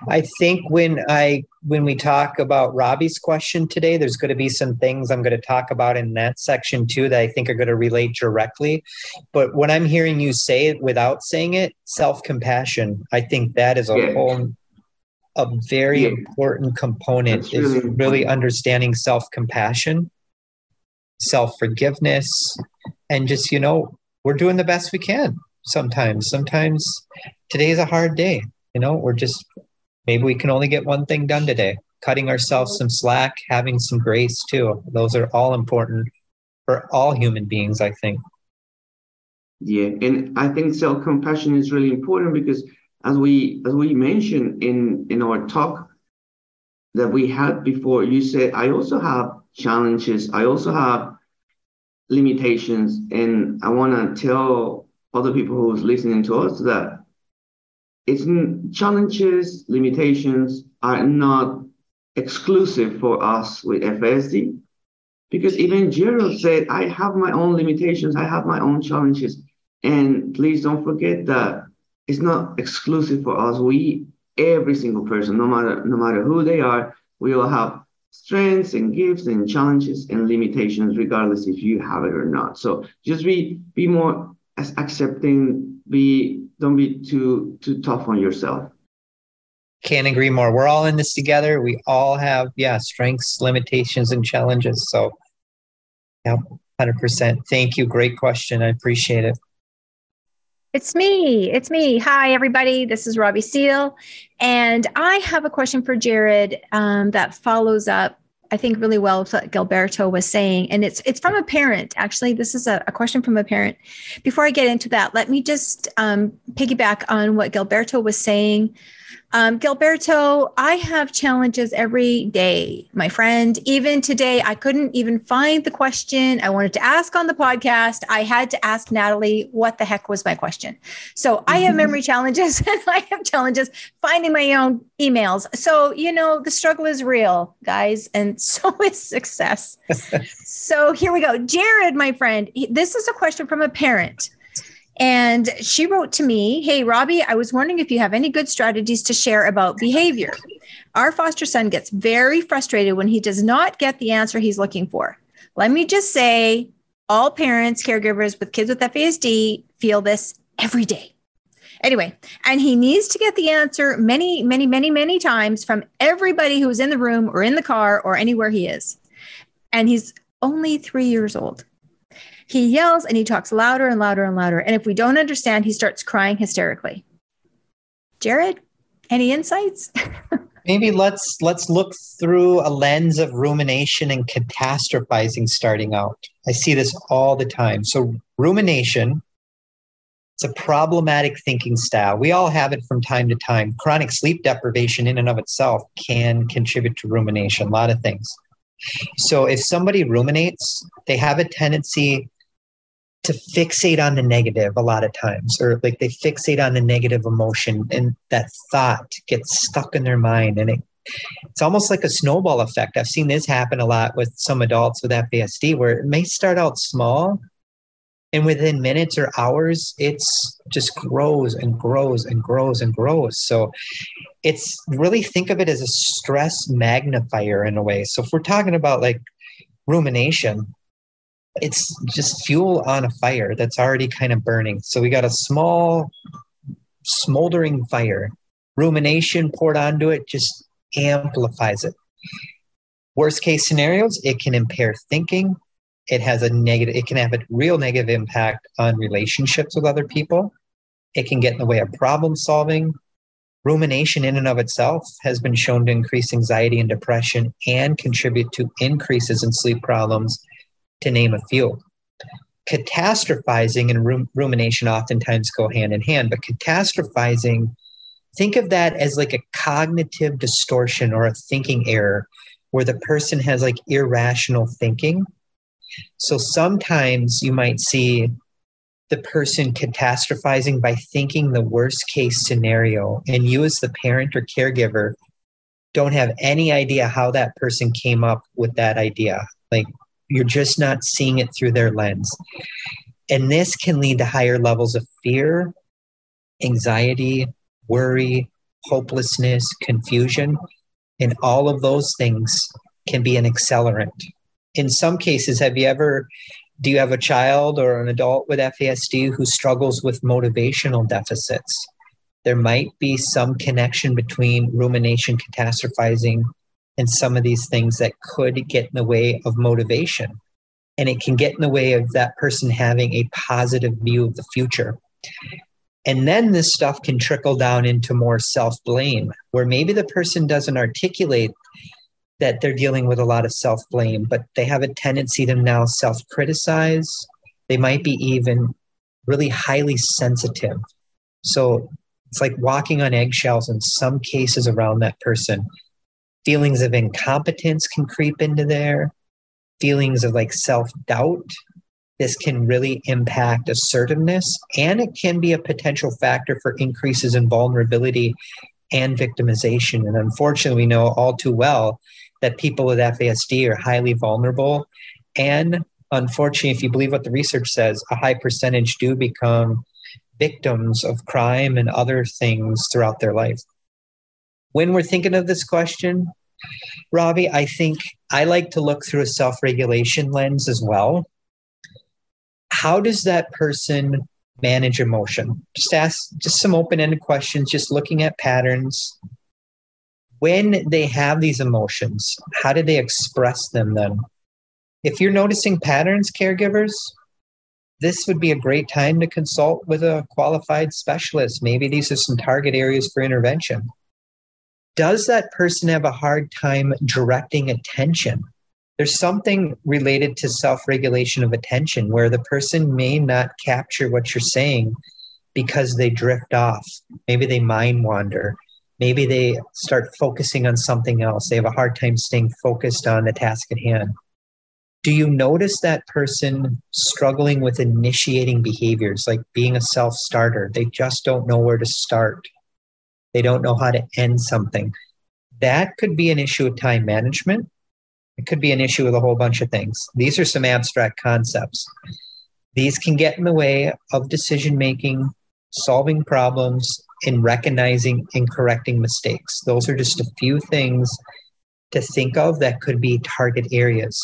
D: I think when I when we talk about Robbie's question today, there's going to be some things I'm going to talk about in that section too that I think are going to relate directly. But what I'm hearing you say it without saying it, self-compassion, I think that is a yeah. whole a very yeah. important component That's is really, really understanding self-compassion, self-forgiveness, and just, you know, we're doing the best we can sometimes. Sometimes today's a hard day. You know, we're just maybe we can only get one thing done today. Cutting ourselves some slack, having some grace too. Those are all important for all human beings, I think.
E: Yeah, and I think self-compassion is really important because as we as we mentioned in in our talk that we had before, you said I also have challenges. I also have limitations, and I want to tell other people who's listening to us that it's challenges, limitations are not exclusive for us with FASD. Because even Gerald said, I have my own limitations, I have my own challenges. And please don't forget that it's not exclusive for us. We, every single person, no matter no matter who they are, we all have strengths and gifts and challenges and limitations, regardless if you have it or not. So just be be more as accepting, be don't be too too tough on yourself
D: can't agree more we're all in this together we all have yeah strengths limitations and challenges so yeah 100% thank you great question i appreciate it
F: it's me. It's me. Hi, everybody. This is Robbie Seal. And I have a question for Jared um, that follows up I think really well what Gilberto was saying, and it's it's from a parent. Actually, this is a, a question from a parent. Before I get into that, let me just um, piggyback on what Gilberto was saying um, Gilberto, I have challenges every day, my friend. Even today, I couldn't even find the question I wanted to ask on the podcast. I had to ask Natalie, what the heck was my question? So I have mm-hmm. memory challenges and I have challenges finding my own emails. So, you know, the struggle is real, guys, and so is success. so here we go. Jared, my friend, this is a question from a parent. And she wrote to me, Hey, Robbie, I was wondering if you have any good strategies to share about behavior. Our foster son gets very frustrated when he does not get the answer he's looking for. Let me just say, all parents, caregivers with kids with FASD feel this every day. Anyway, and he needs to get the answer many, many, many, many times from everybody who's in the room or in the car or anywhere he is. And he's only three years old. He yells and he talks louder and louder and louder. And if we don't understand, he starts crying hysterically. Jared, any insights?
D: Maybe let's let's look through a lens of rumination and catastrophizing starting out. I see this all the time. So rumination it's a problematic thinking style. We all have it from time to time. Chronic sleep deprivation, in and of itself, can contribute to rumination, a lot of things. So, if somebody ruminates, they have a tendency to fixate on the negative a lot of times or like they fixate on the negative emotion and that thought gets stuck in their mind and it it's almost like a snowball effect. I've seen this happen a lot with some adults with FASD where it may start out small and within minutes or hours it's just grows and grows and grows and grows. So it's really think of it as a stress magnifier in a way. So if we're talking about like rumination, it's just fuel on a fire that's already kind of burning. So we got a small, smoldering fire. Rumination poured onto it just amplifies it. Worst case scenarios, it can impair thinking. It has a negative, it can have a real negative impact on relationships with other people. It can get in the way of problem solving. Rumination, in and of itself, has been shown to increase anxiety and depression and contribute to increases in sleep problems to name a few. catastrophizing and rum- rumination oftentimes go hand in hand, but catastrophizing, think of that as like a cognitive distortion or a thinking error where the person has like irrational thinking. So sometimes you might see the person catastrophizing by thinking the worst case scenario, and you, as the parent or caregiver, don't have any idea how that person came up with that idea. Like you're just not seeing it through their lens. And this can lead to higher levels of fear, anxiety, worry, hopelessness, confusion. And all of those things can be an accelerant. In some cases, have you ever, do you have a child or an adult with FASD who struggles with motivational deficits? There might be some connection between rumination, catastrophizing, and some of these things that could get in the way of motivation. And it can get in the way of that person having a positive view of the future. And then this stuff can trickle down into more self blame, where maybe the person doesn't articulate that they're dealing with a lot of self blame, but they have a tendency to now self criticize. They might be even really highly sensitive. So it's like walking on eggshells in some cases around that person feelings of incompetence can creep into there. Feelings of like self-doubt. This can really impact assertiveness and it can be a potential factor for increases in vulnerability and victimization. And unfortunately we know all too well that people with FASD are highly vulnerable. And unfortunately if you believe what the research says a high percentage do become victims of crime and other things throughout their life when we're thinking of this question, Robbie, I think I like to look through a self regulation lens as well. How does that person manage emotion? Just ask just some open ended questions, just looking at patterns. When they have these emotions, how do they express them then? If you're noticing patterns, caregivers, this would be a great time to consult with a qualified specialist. Maybe these are some target areas for intervention does that person have a hard time directing attention? There's something related to self regulation of attention where the person may not capture what you're saying because they drift off. Maybe they mind wander. Maybe they start focusing on something else. They have a hard time staying focused on the task at hand. Do you notice that person struggling with initiating behaviors like being a self starter? They just don't know where to start they don't know how to end something. That could be an issue of time management. It could be an issue with a whole bunch of things. These are some abstract concepts. These can get in the way of decision making, solving problems, and recognizing and correcting mistakes. Those are just a few things to think of that could be target areas.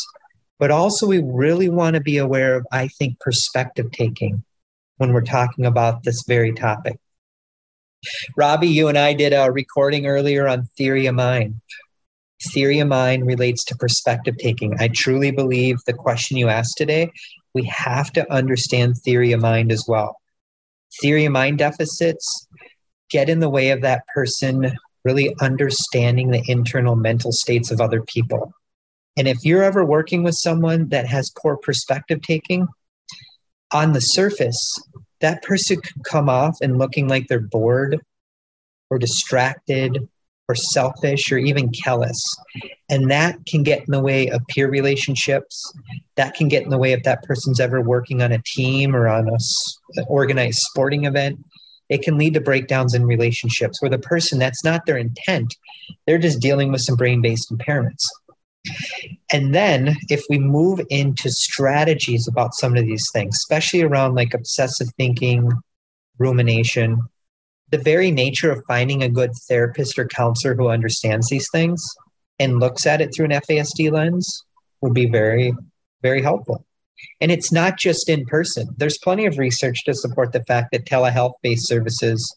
D: But also, we really want to be aware of, I think, perspective taking when we're talking about this very topic. Robbie, you and I did a recording earlier on theory of mind. Theory of mind relates to perspective taking. I truly believe the question you asked today, we have to understand theory of mind as well. Theory of mind deficits get in the way of that person really understanding the internal mental states of other people. And if you're ever working with someone that has poor perspective taking, on the surface, that person could come off and looking like they're bored or distracted or selfish or even callous. And that can get in the way of peer relationships. That can get in the way if that person's ever working on a team or on a organized sporting event. It can lead to breakdowns in relationships where the person, that's not their intent. They're just dealing with some brain based impairments. And then if we move into strategies about some of these things, especially around like obsessive thinking, rumination, the very nature of finding a good therapist or counselor who understands these things and looks at it through an FASD lens would be very, very helpful. And it's not just in person. There's plenty of research to support the fact that telehealth based services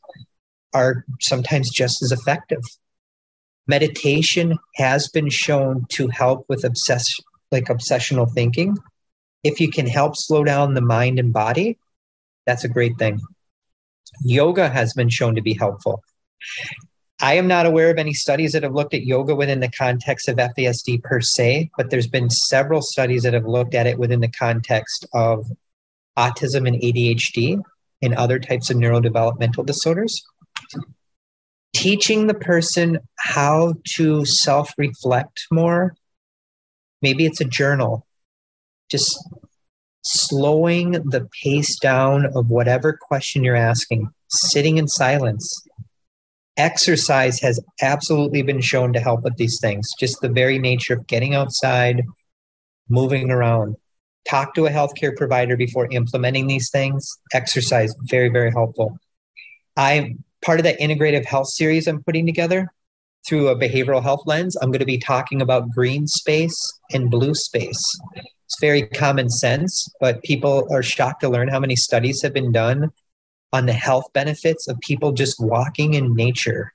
D: are sometimes just as effective meditation has been shown to help with obsess like obsessional thinking. If you can help slow down the mind and body that's a great thing. Yoga has been shown to be helpful. I am not aware of any studies that have looked at yoga within the context of fasd per se but there's been several studies that have looked at it within the context of autism and ADHD and other types of neurodevelopmental disorders. Teaching the person how to self reflect more. Maybe it's a journal. Just slowing the pace down of whatever question you're asking, sitting in silence. Exercise has absolutely been shown to help with these things. Just the very nature of getting outside, moving around. Talk to a healthcare provider before implementing these things. Exercise, very, very helpful. I'm part of that integrative health series I'm putting together through a behavioral health lens. I'm going to be talking about green space and blue space. It's very common sense, but people are shocked to learn how many studies have been done on the health benefits of people just walking in nature,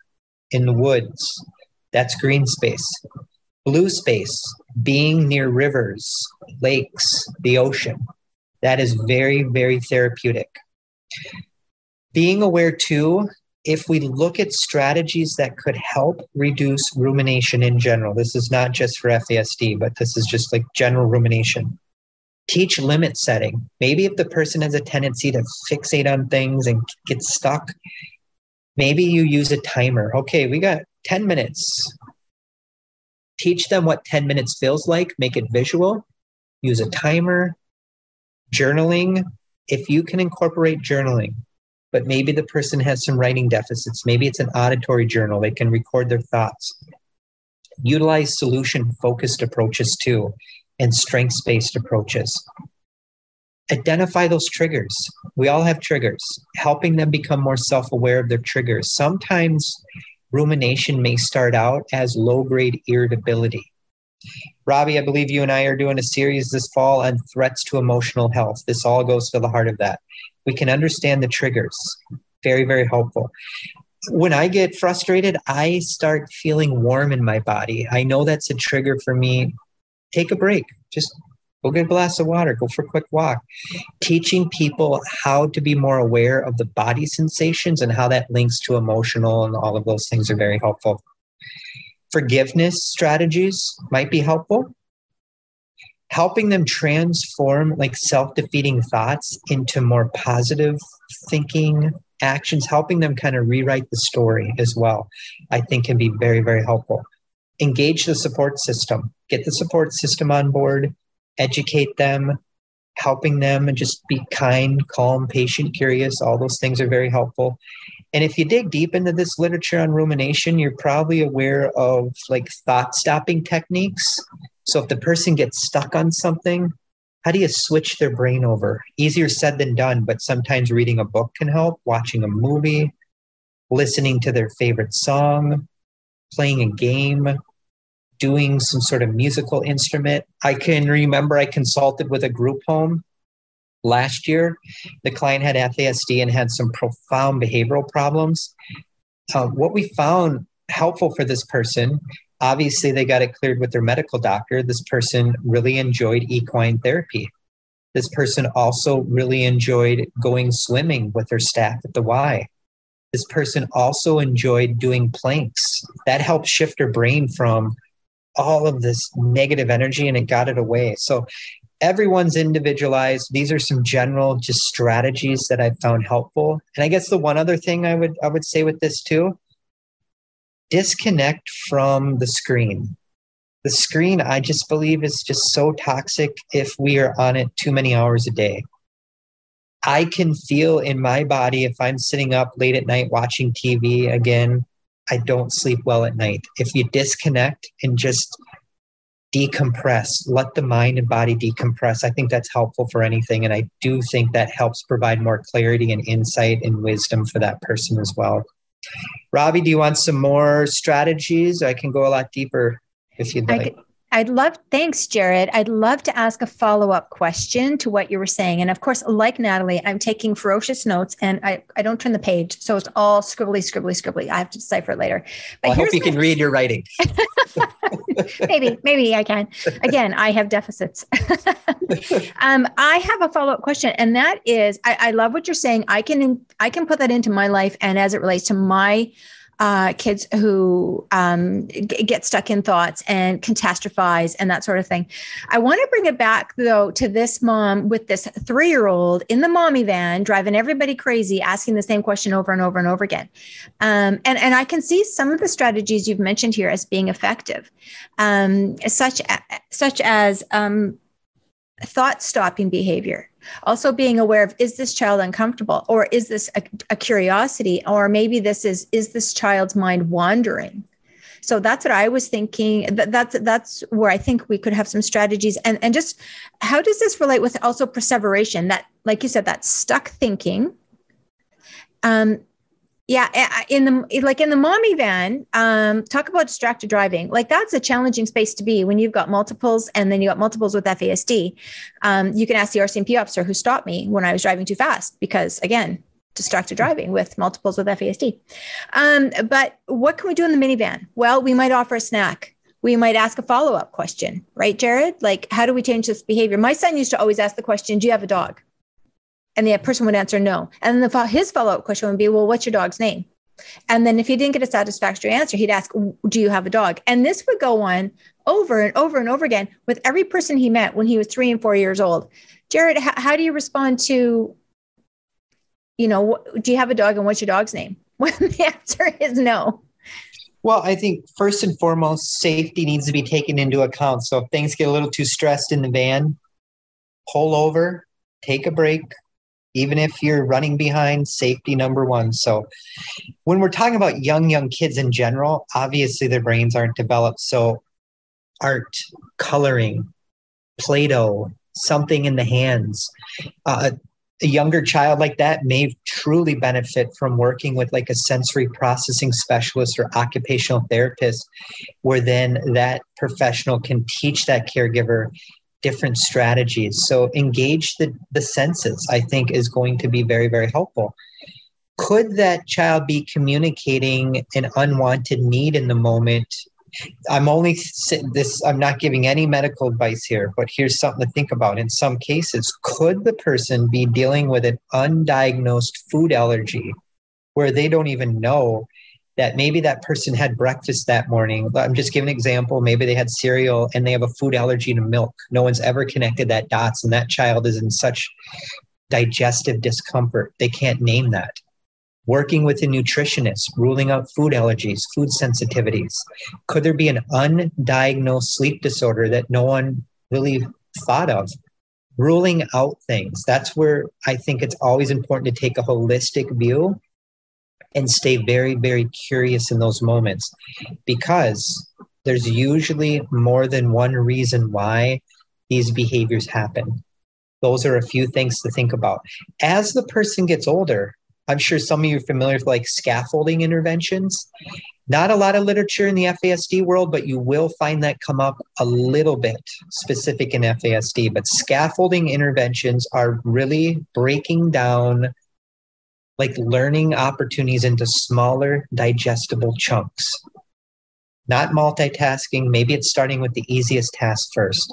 D: in the woods. That's green space. Blue space, being near rivers, lakes, the ocean. That is very, very therapeutic. Being aware too, if we look at strategies that could help reduce rumination in general, this is not just for FASD, but this is just like general rumination. Teach limit setting. Maybe if the person has a tendency to fixate on things and get stuck, maybe you use a timer. Okay, we got 10 minutes. Teach them what 10 minutes feels like, make it visual, use a timer, journaling. If you can incorporate journaling, but maybe the person has some writing deficits, maybe it's an auditory journal, they can record their thoughts. Utilize solution focused approaches too and strengths based approaches. Identify those triggers. We all have triggers, helping them become more self aware of their triggers. Sometimes rumination may start out as low grade irritability. Robbie, I believe you and I are doing a series this fall on threats to emotional health. This all goes to the heart of that. We can understand the triggers. Very, very helpful. When I get frustrated, I start feeling warm in my body. I know that's a trigger for me take a break. Just go get a glass of water, go for a quick walk. Teaching people how to be more aware of the body sensations and how that links to emotional and all of those things are very helpful. Forgiveness strategies might be helpful. Helping them transform like self defeating thoughts into more positive thinking actions, helping them kind of rewrite the story as well, I think can be very, very helpful engage the support system, get the support system on board, educate them, helping them and just be kind, calm, patient, curious. All those things are very helpful. And if you dig deep into this literature on rumination, you're probably aware of like thought stopping techniques. So if the person gets stuck on something, how do you switch their brain over? Easier said than done, but sometimes reading a book can help, watching a movie, listening to their favorite song, playing a game, doing some sort of musical instrument. I can remember I consulted with a group home last year. The client had FASD and had some profound behavioral problems. Uh, what we found helpful for this person, obviously, they got it cleared with their medical doctor. This person really enjoyed equine therapy. This person also really enjoyed going swimming with their staff at the Y this person also enjoyed doing planks. That helped shift her brain from all of this negative energy and it got it away. So everyone's individualized. These are some general just strategies that I've found helpful. And I guess the one other thing I would I would say with this too, disconnect from the screen. The screen, I just believe, is just so toxic if we are on it too many hours a day. I can feel in my body if I'm sitting up late at night watching TV again, I don't sleep well at night. If you disconnect and just decompress, let the mind and body decompress, I think that's helpful for anything. And I do think that helps provide more clarity and insight and wisdom for that person as well. Robbie, do you want some more strategies? I can go a lot deeper if you'd like.
F: I'd love, thanks, Jared. I'd love to ask a follow up question to what you were saying. And of course, like Natalie, I'm taking ferocious notes and I, I don't turn the page. So it's all scribbly, scribbly, scribbly. I have to decipher it later.
D: But well, I hope you my... can read your writing.
F: maybe, maybe I can. Again, I have deficits. um, I have a follow up question, and that is I, I love what you're saying. I can, I can put that into my life and as it relates to my uh, kids who um, g- get stuck in thoughts and catastrophize and that sort of thing. I want to bring it back though to this mom with this three year old in the mommy van driving everybody crazy, asking the same question over and over and over again. Um, and, and I can see some of the strategies you've mentioned here as being effective, um, such, a, such as um, thought stopping behavior. Also being aware of is this child uncomfortable? Or is this a, a, curiosity? Or maybe this is is this child's mind wandering? So that's what i was thinking. That, that's that's where i think we could have some strategies. And and just how does this relate with also perseveration? That like you said that stuck thinking. Um yeah in the like in the mommy van um talk about distracted driving. Like that's a challenging space to be when you've got multiples and then you got multiples with fasd um, you can ask the rcmp officer who stopped me when i was driving too fast because again distracted driving with multiples with fasd um, but what can we do in the minivan? Well we might offer a snack. We might ask a follow-up question right jared? Like how do we change this behavior? My son used to always ask the question do you have a dog and the person would answer no. And then the, his follow up question would be, well, what's your dog's name? And then if he didn't get a satisfactory answer, he'd ask, do you have a dog? And this would go on over and over and over again with every person he met when he was three and four years old. Jared, how, how do you respond to, you know, do you have a dog and what's your dog's name? When the answer is no.
D: Well, I think first and foremost, safety needs to be taken into account. So if things get a little too stressed in the van, pull over, take a break, even if you're running behind safety number one. So when we're talking about young young kids in general obviously their brains aren't developed. So art coloring play-doh something in the hands uh, a younger child like that may truly benefit from working with like a sensory processing specialist or occupational therapist where then that professional can teach that caregiver different strategies. So engage the, the senses, I think, is going to be very, very helpful. Could that child be communicating an unwanted need in the moment? I'm only this, I'm not giving any medical advice here, but here's something to think about. In some cases, could the person be dealing with an undiagnosed food allergy where they don't even know that maybe that person had breakfast that morning. I'm just giving an example. Maybe they had cereal and they have a food allergy to milk. No one's ever connected that dots, and that child is in such digestive discomfort. They can't name that. Working with a nutritionist, ruling out food allergies, food sensitivities. Could there be an undiagnosed sleep disorder that no one really thought of? Ruling out things. That's where I think it's always important to take a holistic view and stay very, very curious in those moments because there's usually more than one reason why these behaviors happen. Those are a few things to think about. As the person gets older, I'm sure some of you are familiar with like scaffolding interventions. Not a lot of literature in the FASD world, but you will find that come up a little bit specific in FASD. But scaffolding interventions are really breaking down like learning opportunities into smaller, digestible chunks. Not multitasking, maybe it's starting with the easiest task first.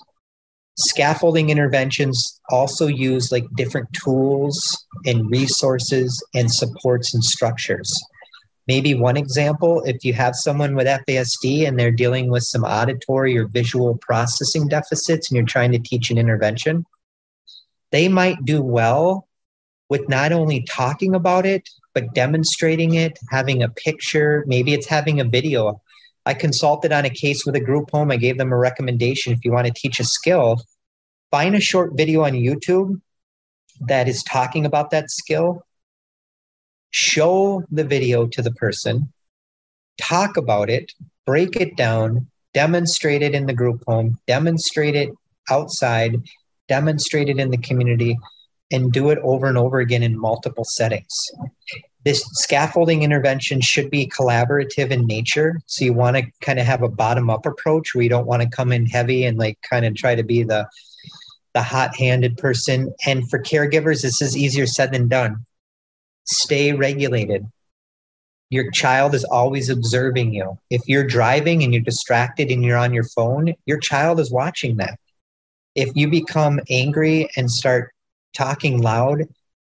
D: Scaffolding interventions also use like different tools and resources and supports and structures. Maybe one example if you have someone with FASD and they're dealing with some auditory or visual processing deficits and you're trying to teach an intervention, they might do well with not only talking about it, but demonstrating it, having a picture, maybe it's having a video. I consulted on a case with a group home. I gave them a recommendation. If you want to teach a skill, find a short video on YouTube that is talking about that skill. Show the video to the person, talk about it, break it down, demonstrate it in the group home, demonstrate it outside, demonstrate it in the community and do it over and over again in multiple settings. This scaffolding intervention should be collaborative in nature. So you want to kind of have a bottom up approach where you don't want to come in heavy and like kind of try to be the the hot-handed person. And for caregivers, this is easier said than done. Stay regulated. Your child is always observing you. If you're driving and you're distracted and you're on your phone, your child is watching that. If you become angry and start talking loud,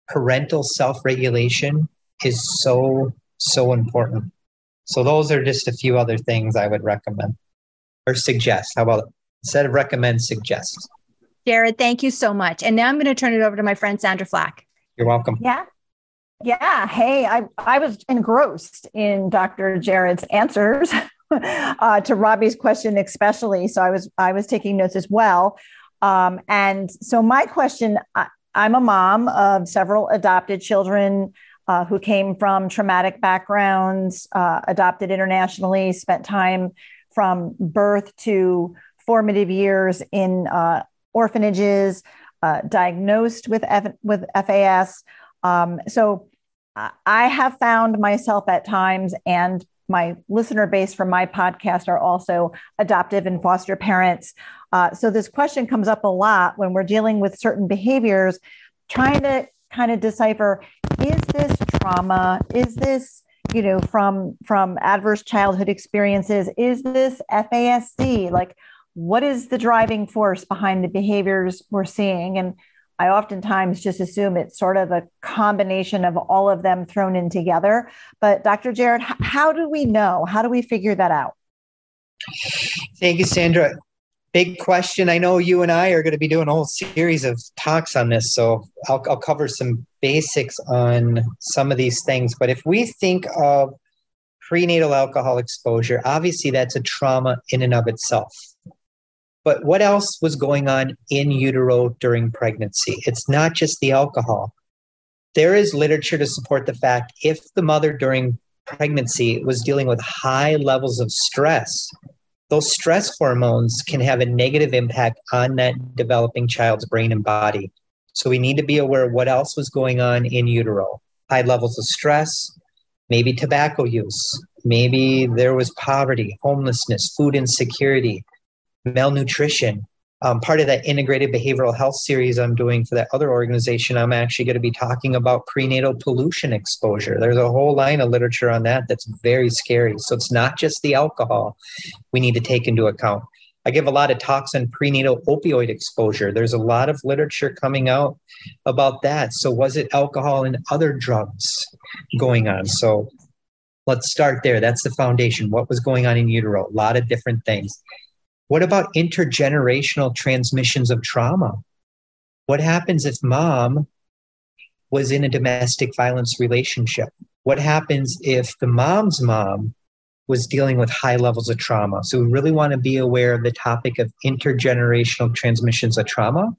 D: parental self regulation is so, so important. So those are just a few other things I would recommend or suggest. How about instead of recommend, suggest?
F: Jared, thank you so much. And now I'm going to turn it over to my friend Sandra Flack.
D: You're welcome.
A: Yeah. Yeah. Hey, I, I was engrossed in Dr. Jared's answers uh, to Robbie's question, especially. So I was I was taking notes as well. Um, and so my question, I, I'm a mom of several adopted children uh, who came from traumatic backgrounds, uh, adopted internationally, spent time from birth to formative years in uh, orphanages, uh, diagnosed with F- with FAS. Um, so I have found myself at times, and my listener base from my podcast are also adoptive and foster parents. Uh, so this question comes up a lot when we're dealing with certain behaviors, trying to kind of decipher: is this trauma? Is this you know from from adverse childhood experiences? Is this FASD? Like, what is the driving force behind the behaviors we're seeing? And I oftentimes just assume it's sort of a combination of all of them thrown in together. But Dr. Jared, how do we know? How do we figure that out?
D: Thank you, Sandra. Big question. I know you and I are going to be doing a whole series of talks on this, so I'll, I'll cover some basics on some of these things. But if we think of prenatal alcohol exposure, obviously that's a trauma in and of itself. But what else was going on in utero during pregnancy? It's not just the alcohol. There is literature to support the fact if the mother during pregnancy was dealing with high levels of stress, those stress hormones can have a negative impact on that developing child's brain and body. So we need to be aware what else was going on in utero. High levels of stress, maybe tobacco use, maybe there was poverty, homelessness, food insecurity, malnutrition. Um, part of that integrated behavioral health series I'm doing for that other organization, I'm actually going to be talking about prenatal pollution exposure. There's a whole line of literature on that that's very scary. So it's not just the alcohol we need to take into account. I give a lot of talks on prenatal opioid exposure. There's a lot of literature coming out about that. So, was it alcohol and other drugs going on? So, let's start there. That's the foundation. What was going on in utero? A lot of different things. What about intergenerational transmissions of trauma? What happens if mom was in a domestic violence relationship? What happens if the mom's mom was dealing with high levels of trauma? So we really want to be aware of the topic of intergenerational transmissions of trauma.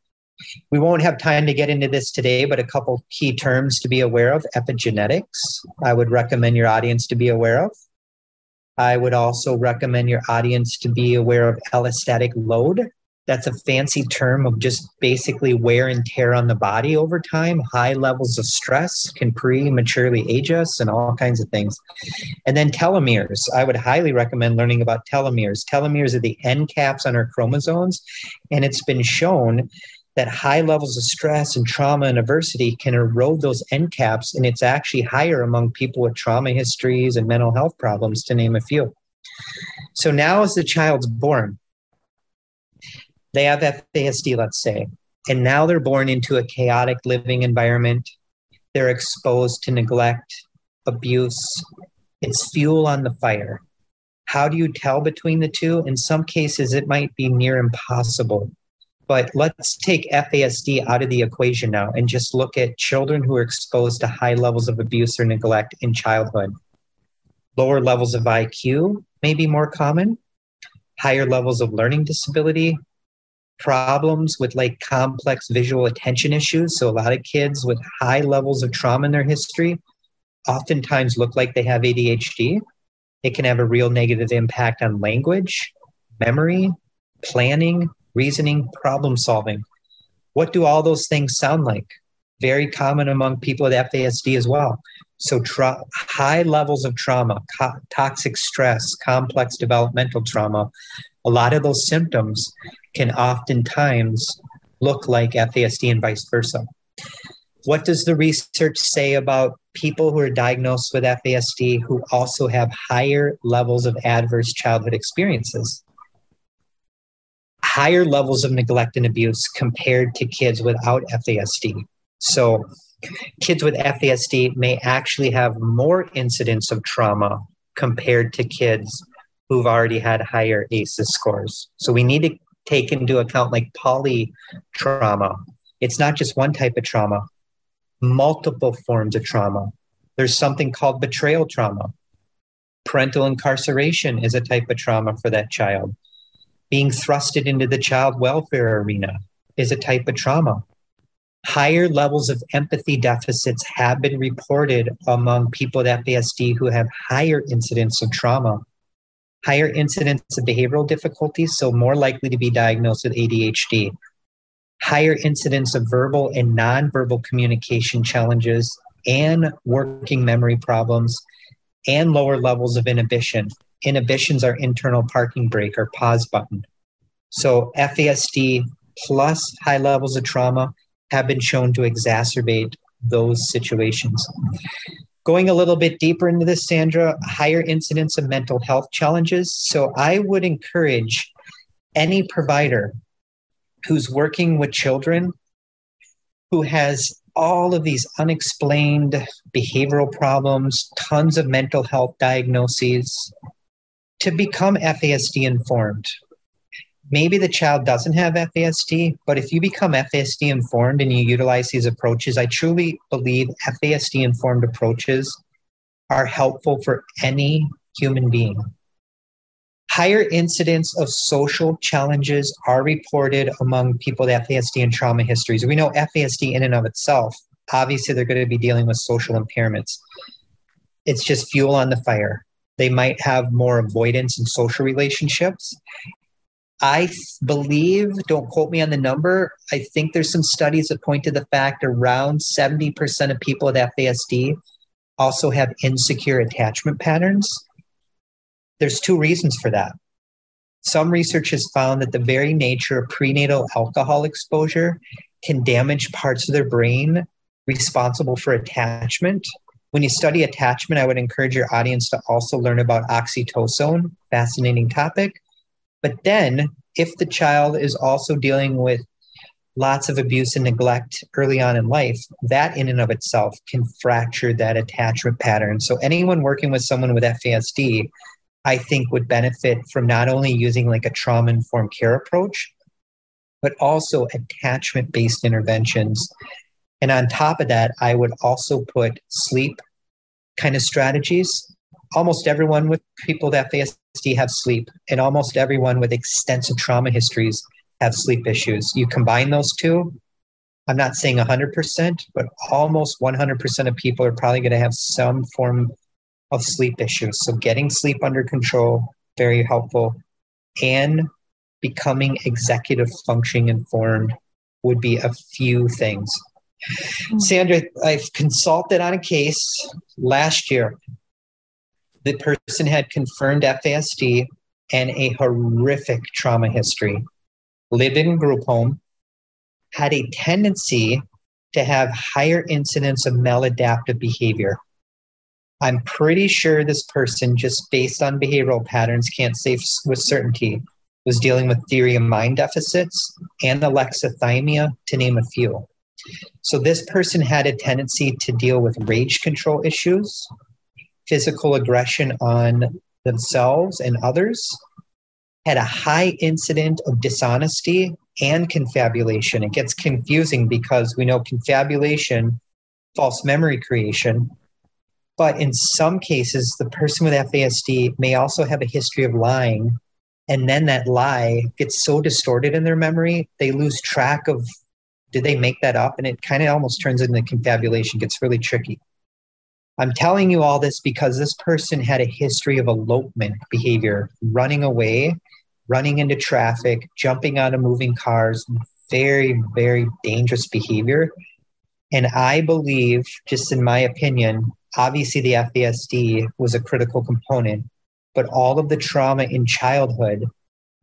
D: We won't have time to get into this today, but a couple key terms to be aware of epigenetics, I would recommend your audience to be aware of. I would also recommend your audience to be aware of allostatic load. That's a fancy term of just basically wear and tear on the body over time. High levels of stress can prematurely age us and all kinds of things. And then telomeres. I would highly recommend learning about telomeres. Telomeres are the end caps on our chromosomes, and it's been shown that high levels of stress and trauma and adversity can erode those end caps, and it's actually higher among people with trauma histories and mental health problems, to name a few. So now, as the child's born, they have FASD, let's say, and now they're born into a chaotic living environment. They're exposed to neglect, abuse. It's fuel on the fire. How do you tell between the two? In some cases, it might be near impossible but let's take FASD out of the equation now and just look at children who are exposed to high levels of abuse or neglect in childhood. Lower levels of IQ may be more common, higher levels of learning disability, problems with like complex visual attention issues. So, a lot of kids with high levels of trauma in their history oftentimes look like they have ADHD. It can have a real negative impact on language, memory, planning, reasoning, problem solving. What do all those things sound like? Very common among people with FASD as well. So, tra- high levels of trauma, co- toxic stress, complex developmental trauma, a lot of those symptoms can oftentimes look like FASD and vice versa. What does the research say about people who are diagnosed with FASD who also have higher levels of adverse childhood experiences? Higher levels of neglect and abuse compared to kids without FASD. So, kids with FASD may actually have more incidents of trauma compared to kids who've already had higher ACEs scores. So we need to take into account like poly trauma. It's not just one type of trauma, multiple forms of trauma. There's something called betrayal trauma. Parental incarceration is a type of trauma for that child. Being thrusted into the child welfare arena is a type of trauma. Higher levels of empathy deficits have been reported among people with FASD who have higher incidence of trauma, higher incidence of behavioral difficulties, so more likely to be diagnosed with ADHD, higher incidence of verbal and nonverbal communication challenges and working memory problems, and lower levels of inhibition. Inhibitions are internal parking brake or pause button. So FASD plus high levels of trauma have been shown to exacerbate those situations. Going a little bit deeper into this, Sandra, higher incidence of mental health challenges. So I would encourage any provider who's working with children who has all of these unexplained behavioral problems, tons of mental health diagnoses, to become FASD informed. Maybe the child doesn't have FASD, but if you become FASD informed and you utilize these approaches, I truly believe FASD informed approaches are helpful for any human being. Higher incidence of social challenges are reported among people with FASD and trauma histories. We know FASD in and of itself, obviously, they're going to be dealing with social impairments. It's just fuel on the fire. They might have more avoidance in social relationships. I believe, don't quote me on the number, I think there's some studies that point to the fact around 70% of people with FASD also have insecure attachment patterns. There's two reasons for that. Some research has found that the very nature of prenatal alcohol exposure can damage parts of their brain responsible for attachment. When you study attachment, I would encourage your audience to also learn about oxytocin, fascinating topic. But then, if the child is also dealing with lots of abuse and neglect early on in life, that in and of itself can fracture that attachment pattern. So, anyone working with someone with FASD I think would benefit from not only using like a trauma informed care approach, but also attachment based interventions. And on top of that, I would also put sleep kind of strategies. Almost everyone with people with FASD have sleep, and almost everyone with extensive trauma histories have sleep issues. You combine those two, I'm not saying 100%, but almost 100% of people are probably going to have some form of sleep issues. So getting sleep under control, very helpful, and becoming executive functioning informed would be a few things. Mm-hmm. Sandra, I've consulted on a case last year. The person had confirmed FASD and a horrific trauma history, lived in group home, had a tendency to have higher incidence of maladaptive behavior. I'm pretty sure this person, just based on behavioral patterns, can't say with certainty, was dealing with theory of mind deficits and alexithymia, to name a few. So, this person had a tendency to deal with rage control issues, physical aggression on themselves and others, had a high incident of dishonesty and confabulation. It gets confusing because we know confabulation, false memory creation, but in some cases, the person with FASD may also have a history of lying. And then that lie gets so distorted in their memory, they lose track of did they make that up? And it kind of almost turns into confabulation, gets really tricky. I'm telling you all this because this person had a history of elopement behavior, running away, running into traffic, jumping out of moving cars, very, very dangerous behavior. And I believe, just in my opinion, obviously the FASD was a critical component, but all of the trauma in childhood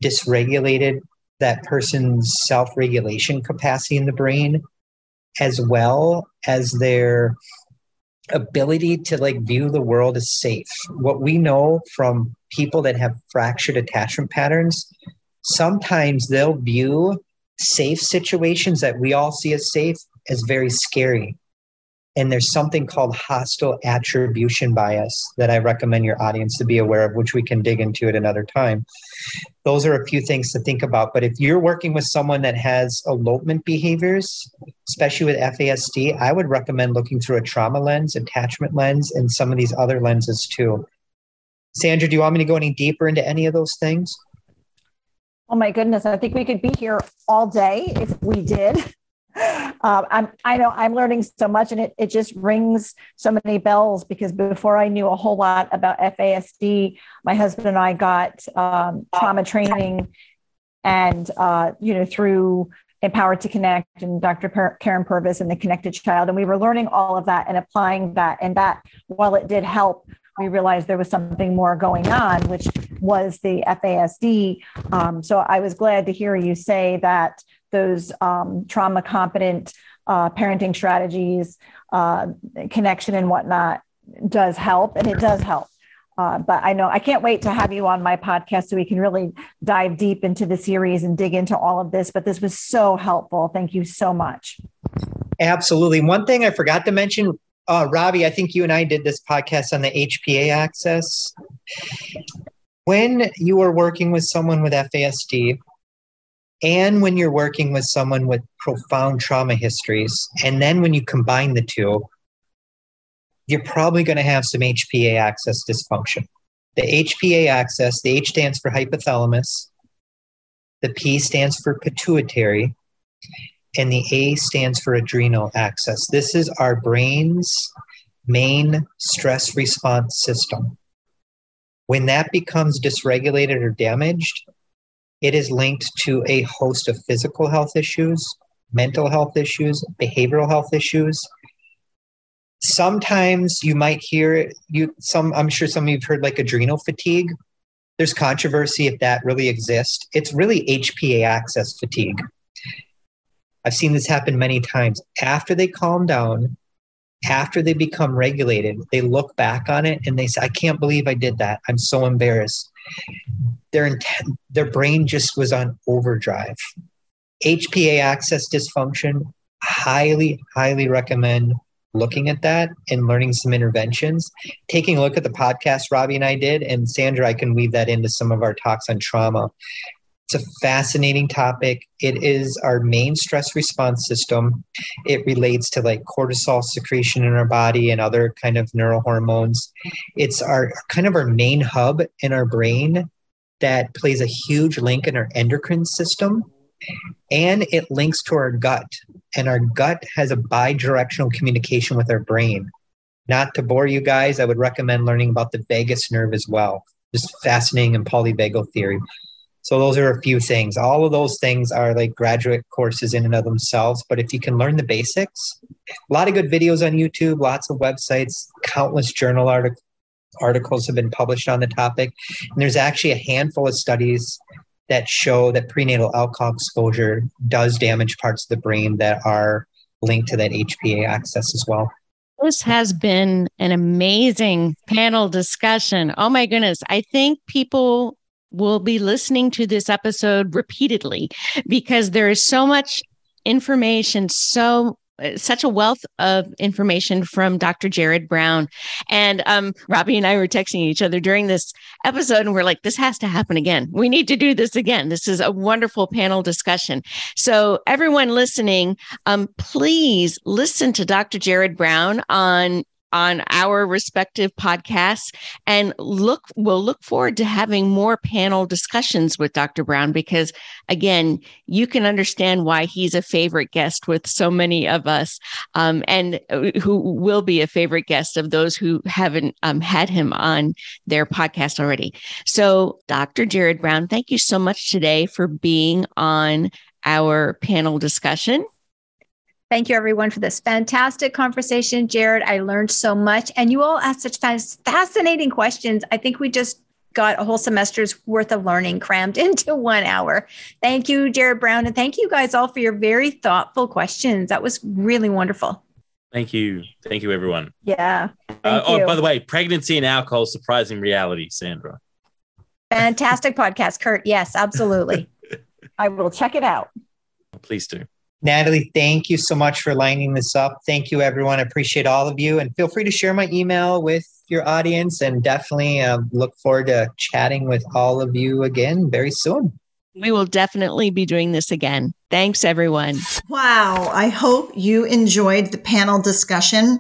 D: dysregulated that person's self regulation capacity in the brain, as well as their ability to like view the world as safe. What we know from people that have fractured attachment patterns, sometimes they'll view safe situations that we all see as safe as very scary And there's something called hostile attribution bias that I recommend your audience to be aware of, which we can dig into at another time. Those are a few things to think about. But if you're working with someone that has elopement behaviors, especially with FASD, I would recommend looking through a trauma lens, attachment lens, and some of these other lenses too. Sandra, do you want me to go any deeper into any of those things?
A: Oh my goodness, I think we could be here all day if we did. Um, I'm, I know I'm learning so much and it, it just rings so many bells because before I knew a whole lot about FASD, my husband and I got um, trauma training and, uh, you know, through Empowered to Connect and Dr. Karyn Purvis and the Connected Child. And we were learning all of that and applying that. And that, while it did help, we realized there was something more going on, which was the FASD. Um, so I was glad to hear you say that those um, trauma competent uh, parenting strategies, uh, connection and whatnot does help, and it does help. Uh, but I know I can't wait to have you on my podcast so we can really dive deep into the series and dig into all of this. But this was so helpful. Thank you so much.
D: Absolutely. One thing I forgot to mention uh, Robbie, I think you and I did this podcast on the HPA axis. When you are working with someone with FASD, and when you're working with someone with profound trauma histories, and then when you combine the two, you're probably going to have some HPA axis dysfunction. The HPA axis, the H stands for hypothalamus, the P stands for pituitary, and the A stands for adrenal axis. This is our brain's main stress response system. When that becomes dysregulated or damaged, it is linked to a host of physical health issues, mental health issues, behavioral health issues. Sometimes you might hear you some I'm sure some of you've heard like adrenal fatigue. There's controversy if that really exists. It's really HPA axis fatigue. I've seen this happen many times. After they calm down, after they become regulated, they look back on it and they say, I can't believe I did that. I'm so embarrassed. Their, intent, their brain just was on overdrive. HPA axis dysfunction, highly, highly recommend looking at that and learning some interventions. Taking a look at the podcast Robbie and I did, and Sandra, I can weave that into some of our talks on trauma. It's a fascinating topic. It is our main stress response system. It relates to like cortisol secretion in our body and other kind of neurohormones. It's our kind of our main hub in our brain that plays a huge link in our endocrine system and it links to our gut. And our gut has a bidirectional communication with our brain. Not to bore you guys, I would recommend learning about the vagus nerve as well. Just fascinating and polyvagal theory. So those are a few things. All of those things are like graduate courses in and of themselves. But if you can learn the basics, a lot of good videos on YouTube, lots of websites, countless journal artic- articles have been published on the topic. And there's actually a handful of studies that show that prenatal alcohol exposure does damage parts of the brain that are linked to that HPA axis as well.
B: This has been an amazing panel discussion. Oh my goodness. I think people will be listening to this episode repeatedly because there is so much information, so such a wealth of information from Dr. Jared Brown. And um, Robbie and I were texting each other during this episode, and we're like, this has to happen again. We need to do this again. This is a wonderful panel discussion. So, everyone listening, um, please listen to Dr. Jared Brown on on our respective podcasts and look we'll look forward to having more panel discussions with Dr. Brown because again you can understand why he's a favorite guest with so many of us um, and uh, who will be a favorite guest of those who haven't um, had him on their podcast already. So Dr. Jared Brown, thank you so much today for being on our panel discussion.
F: Thank you, everyone, for this fantastic conversation. Jared, I learned so much, and you all asked such fascinating questions. I think we just got a whole semester's worth of learning crammed into one hour. Thank you, Jared Brown, and thank you guys all for your very thoughtful questions. That was really wonderful.
C: Thank you. Thank you, everyone.
F: Yeah.
C: Uh, oh, by the way, pregnancy and alcohol, surprising reality, Sandra.
F: Fantastic podcast, Kurt. Yes, absolutely.
A: I will check it out.
C: Please do.
D: Natalie, thank you so much for lining this up. Thank you, everyone. I appreciate all of you. And feel free to share my email with your audience and definitely uh, look forward to chatting with all of you again very soon.
B: We will definitely be doing this again. Thanks, everyone.
A: Wow. I hope you enjoyed the panel discussion.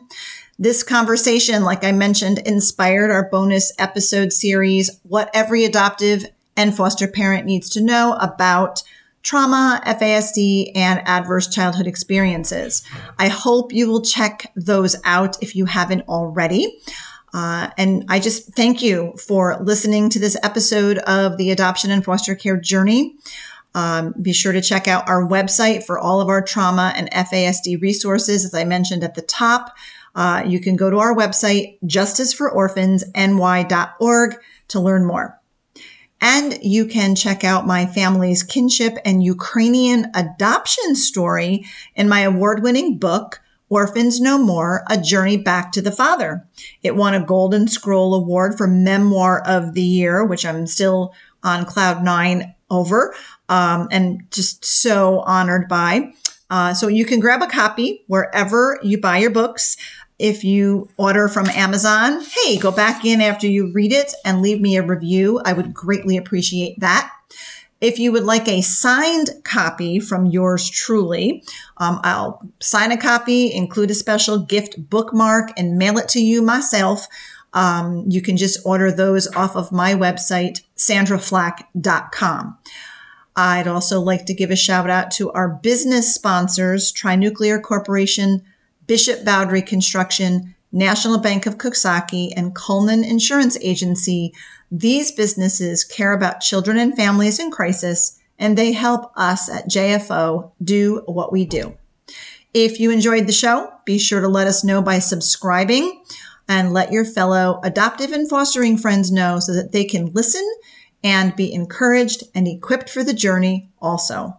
A: This conversation, like I mentioned, inspired our bonus episode series, What Every Adoptive and Foster Parent Needs to Know About Trauma, FASD, and Adverse Childhood Experiences. I hope you will check those out if you haven't already. Uh, and I just thank you for listening to this episode of the Adoption and Foster Care Journey. Um, be sure to check out our website for all of our trauma and FASD resources. As I mentioned at the top, uh, you can go to our website, justicefororphans.ny.org, to learn more. And you can check out my family's kinship and Ukrainian adoption story in my award winning book, Orphans No More A Journey Back to the Father. It won a Golden Scroll Award for Memoir of the Year, which I'm still on cloud nine over um, and just so honored by. Uh, so you can grab a copy wherever you buy your books. If you order from Amazon, hey, go back in after you read it and leave me a review. I would greatly appreciate that. If you would like a signed copy from yours truly, um, I'll sign a copy, include a special gift bookmark, and mail it to you myself. Um, you can just order those off of my website, sandraflack.com. I'd also like to give a shout out to our business sponsors, Trinuclear Corporation, Bishop Boundary Construction, National Bank of Coxsackie, and Cullinan Insurance Agency these businesses care about children and families in crisis, and they help us at JFO do what we do. If you enjoyed the show, be sure to let us know by subscribing and let your fellow adoptive and fostering friends know so that they can listen and be encouraged and equipped for the journey also.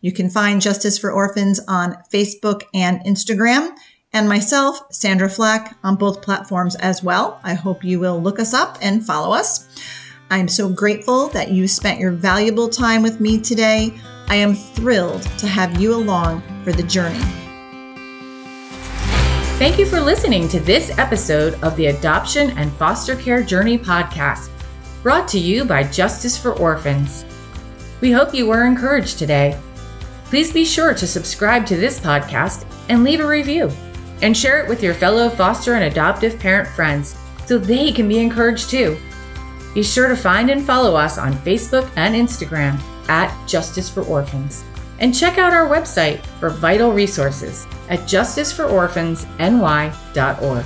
A: You can find Justice for Orphans on Facebook and Instagram and myself, Sandra Flack, on both platforms as well. I hope you will look us up and follow us. I'm so grateful that you spent your valuable time with me today. I am thrilled to have you along for the journey.
G: Thank you for listening to this episode of the Adoption and Foster Care Journey podcast, brought to you by Justice for Orphans. We hope you were encouraged today. Please be sure to subscribe to this podcast and leave a review and share it with your fellow foster and adoptive parent friends so they can be encouraged too. Be sure to find and follow us on Facebook and Instagram at Justice for Orphans. And check out our website for vital resources at justicefororphansny.org.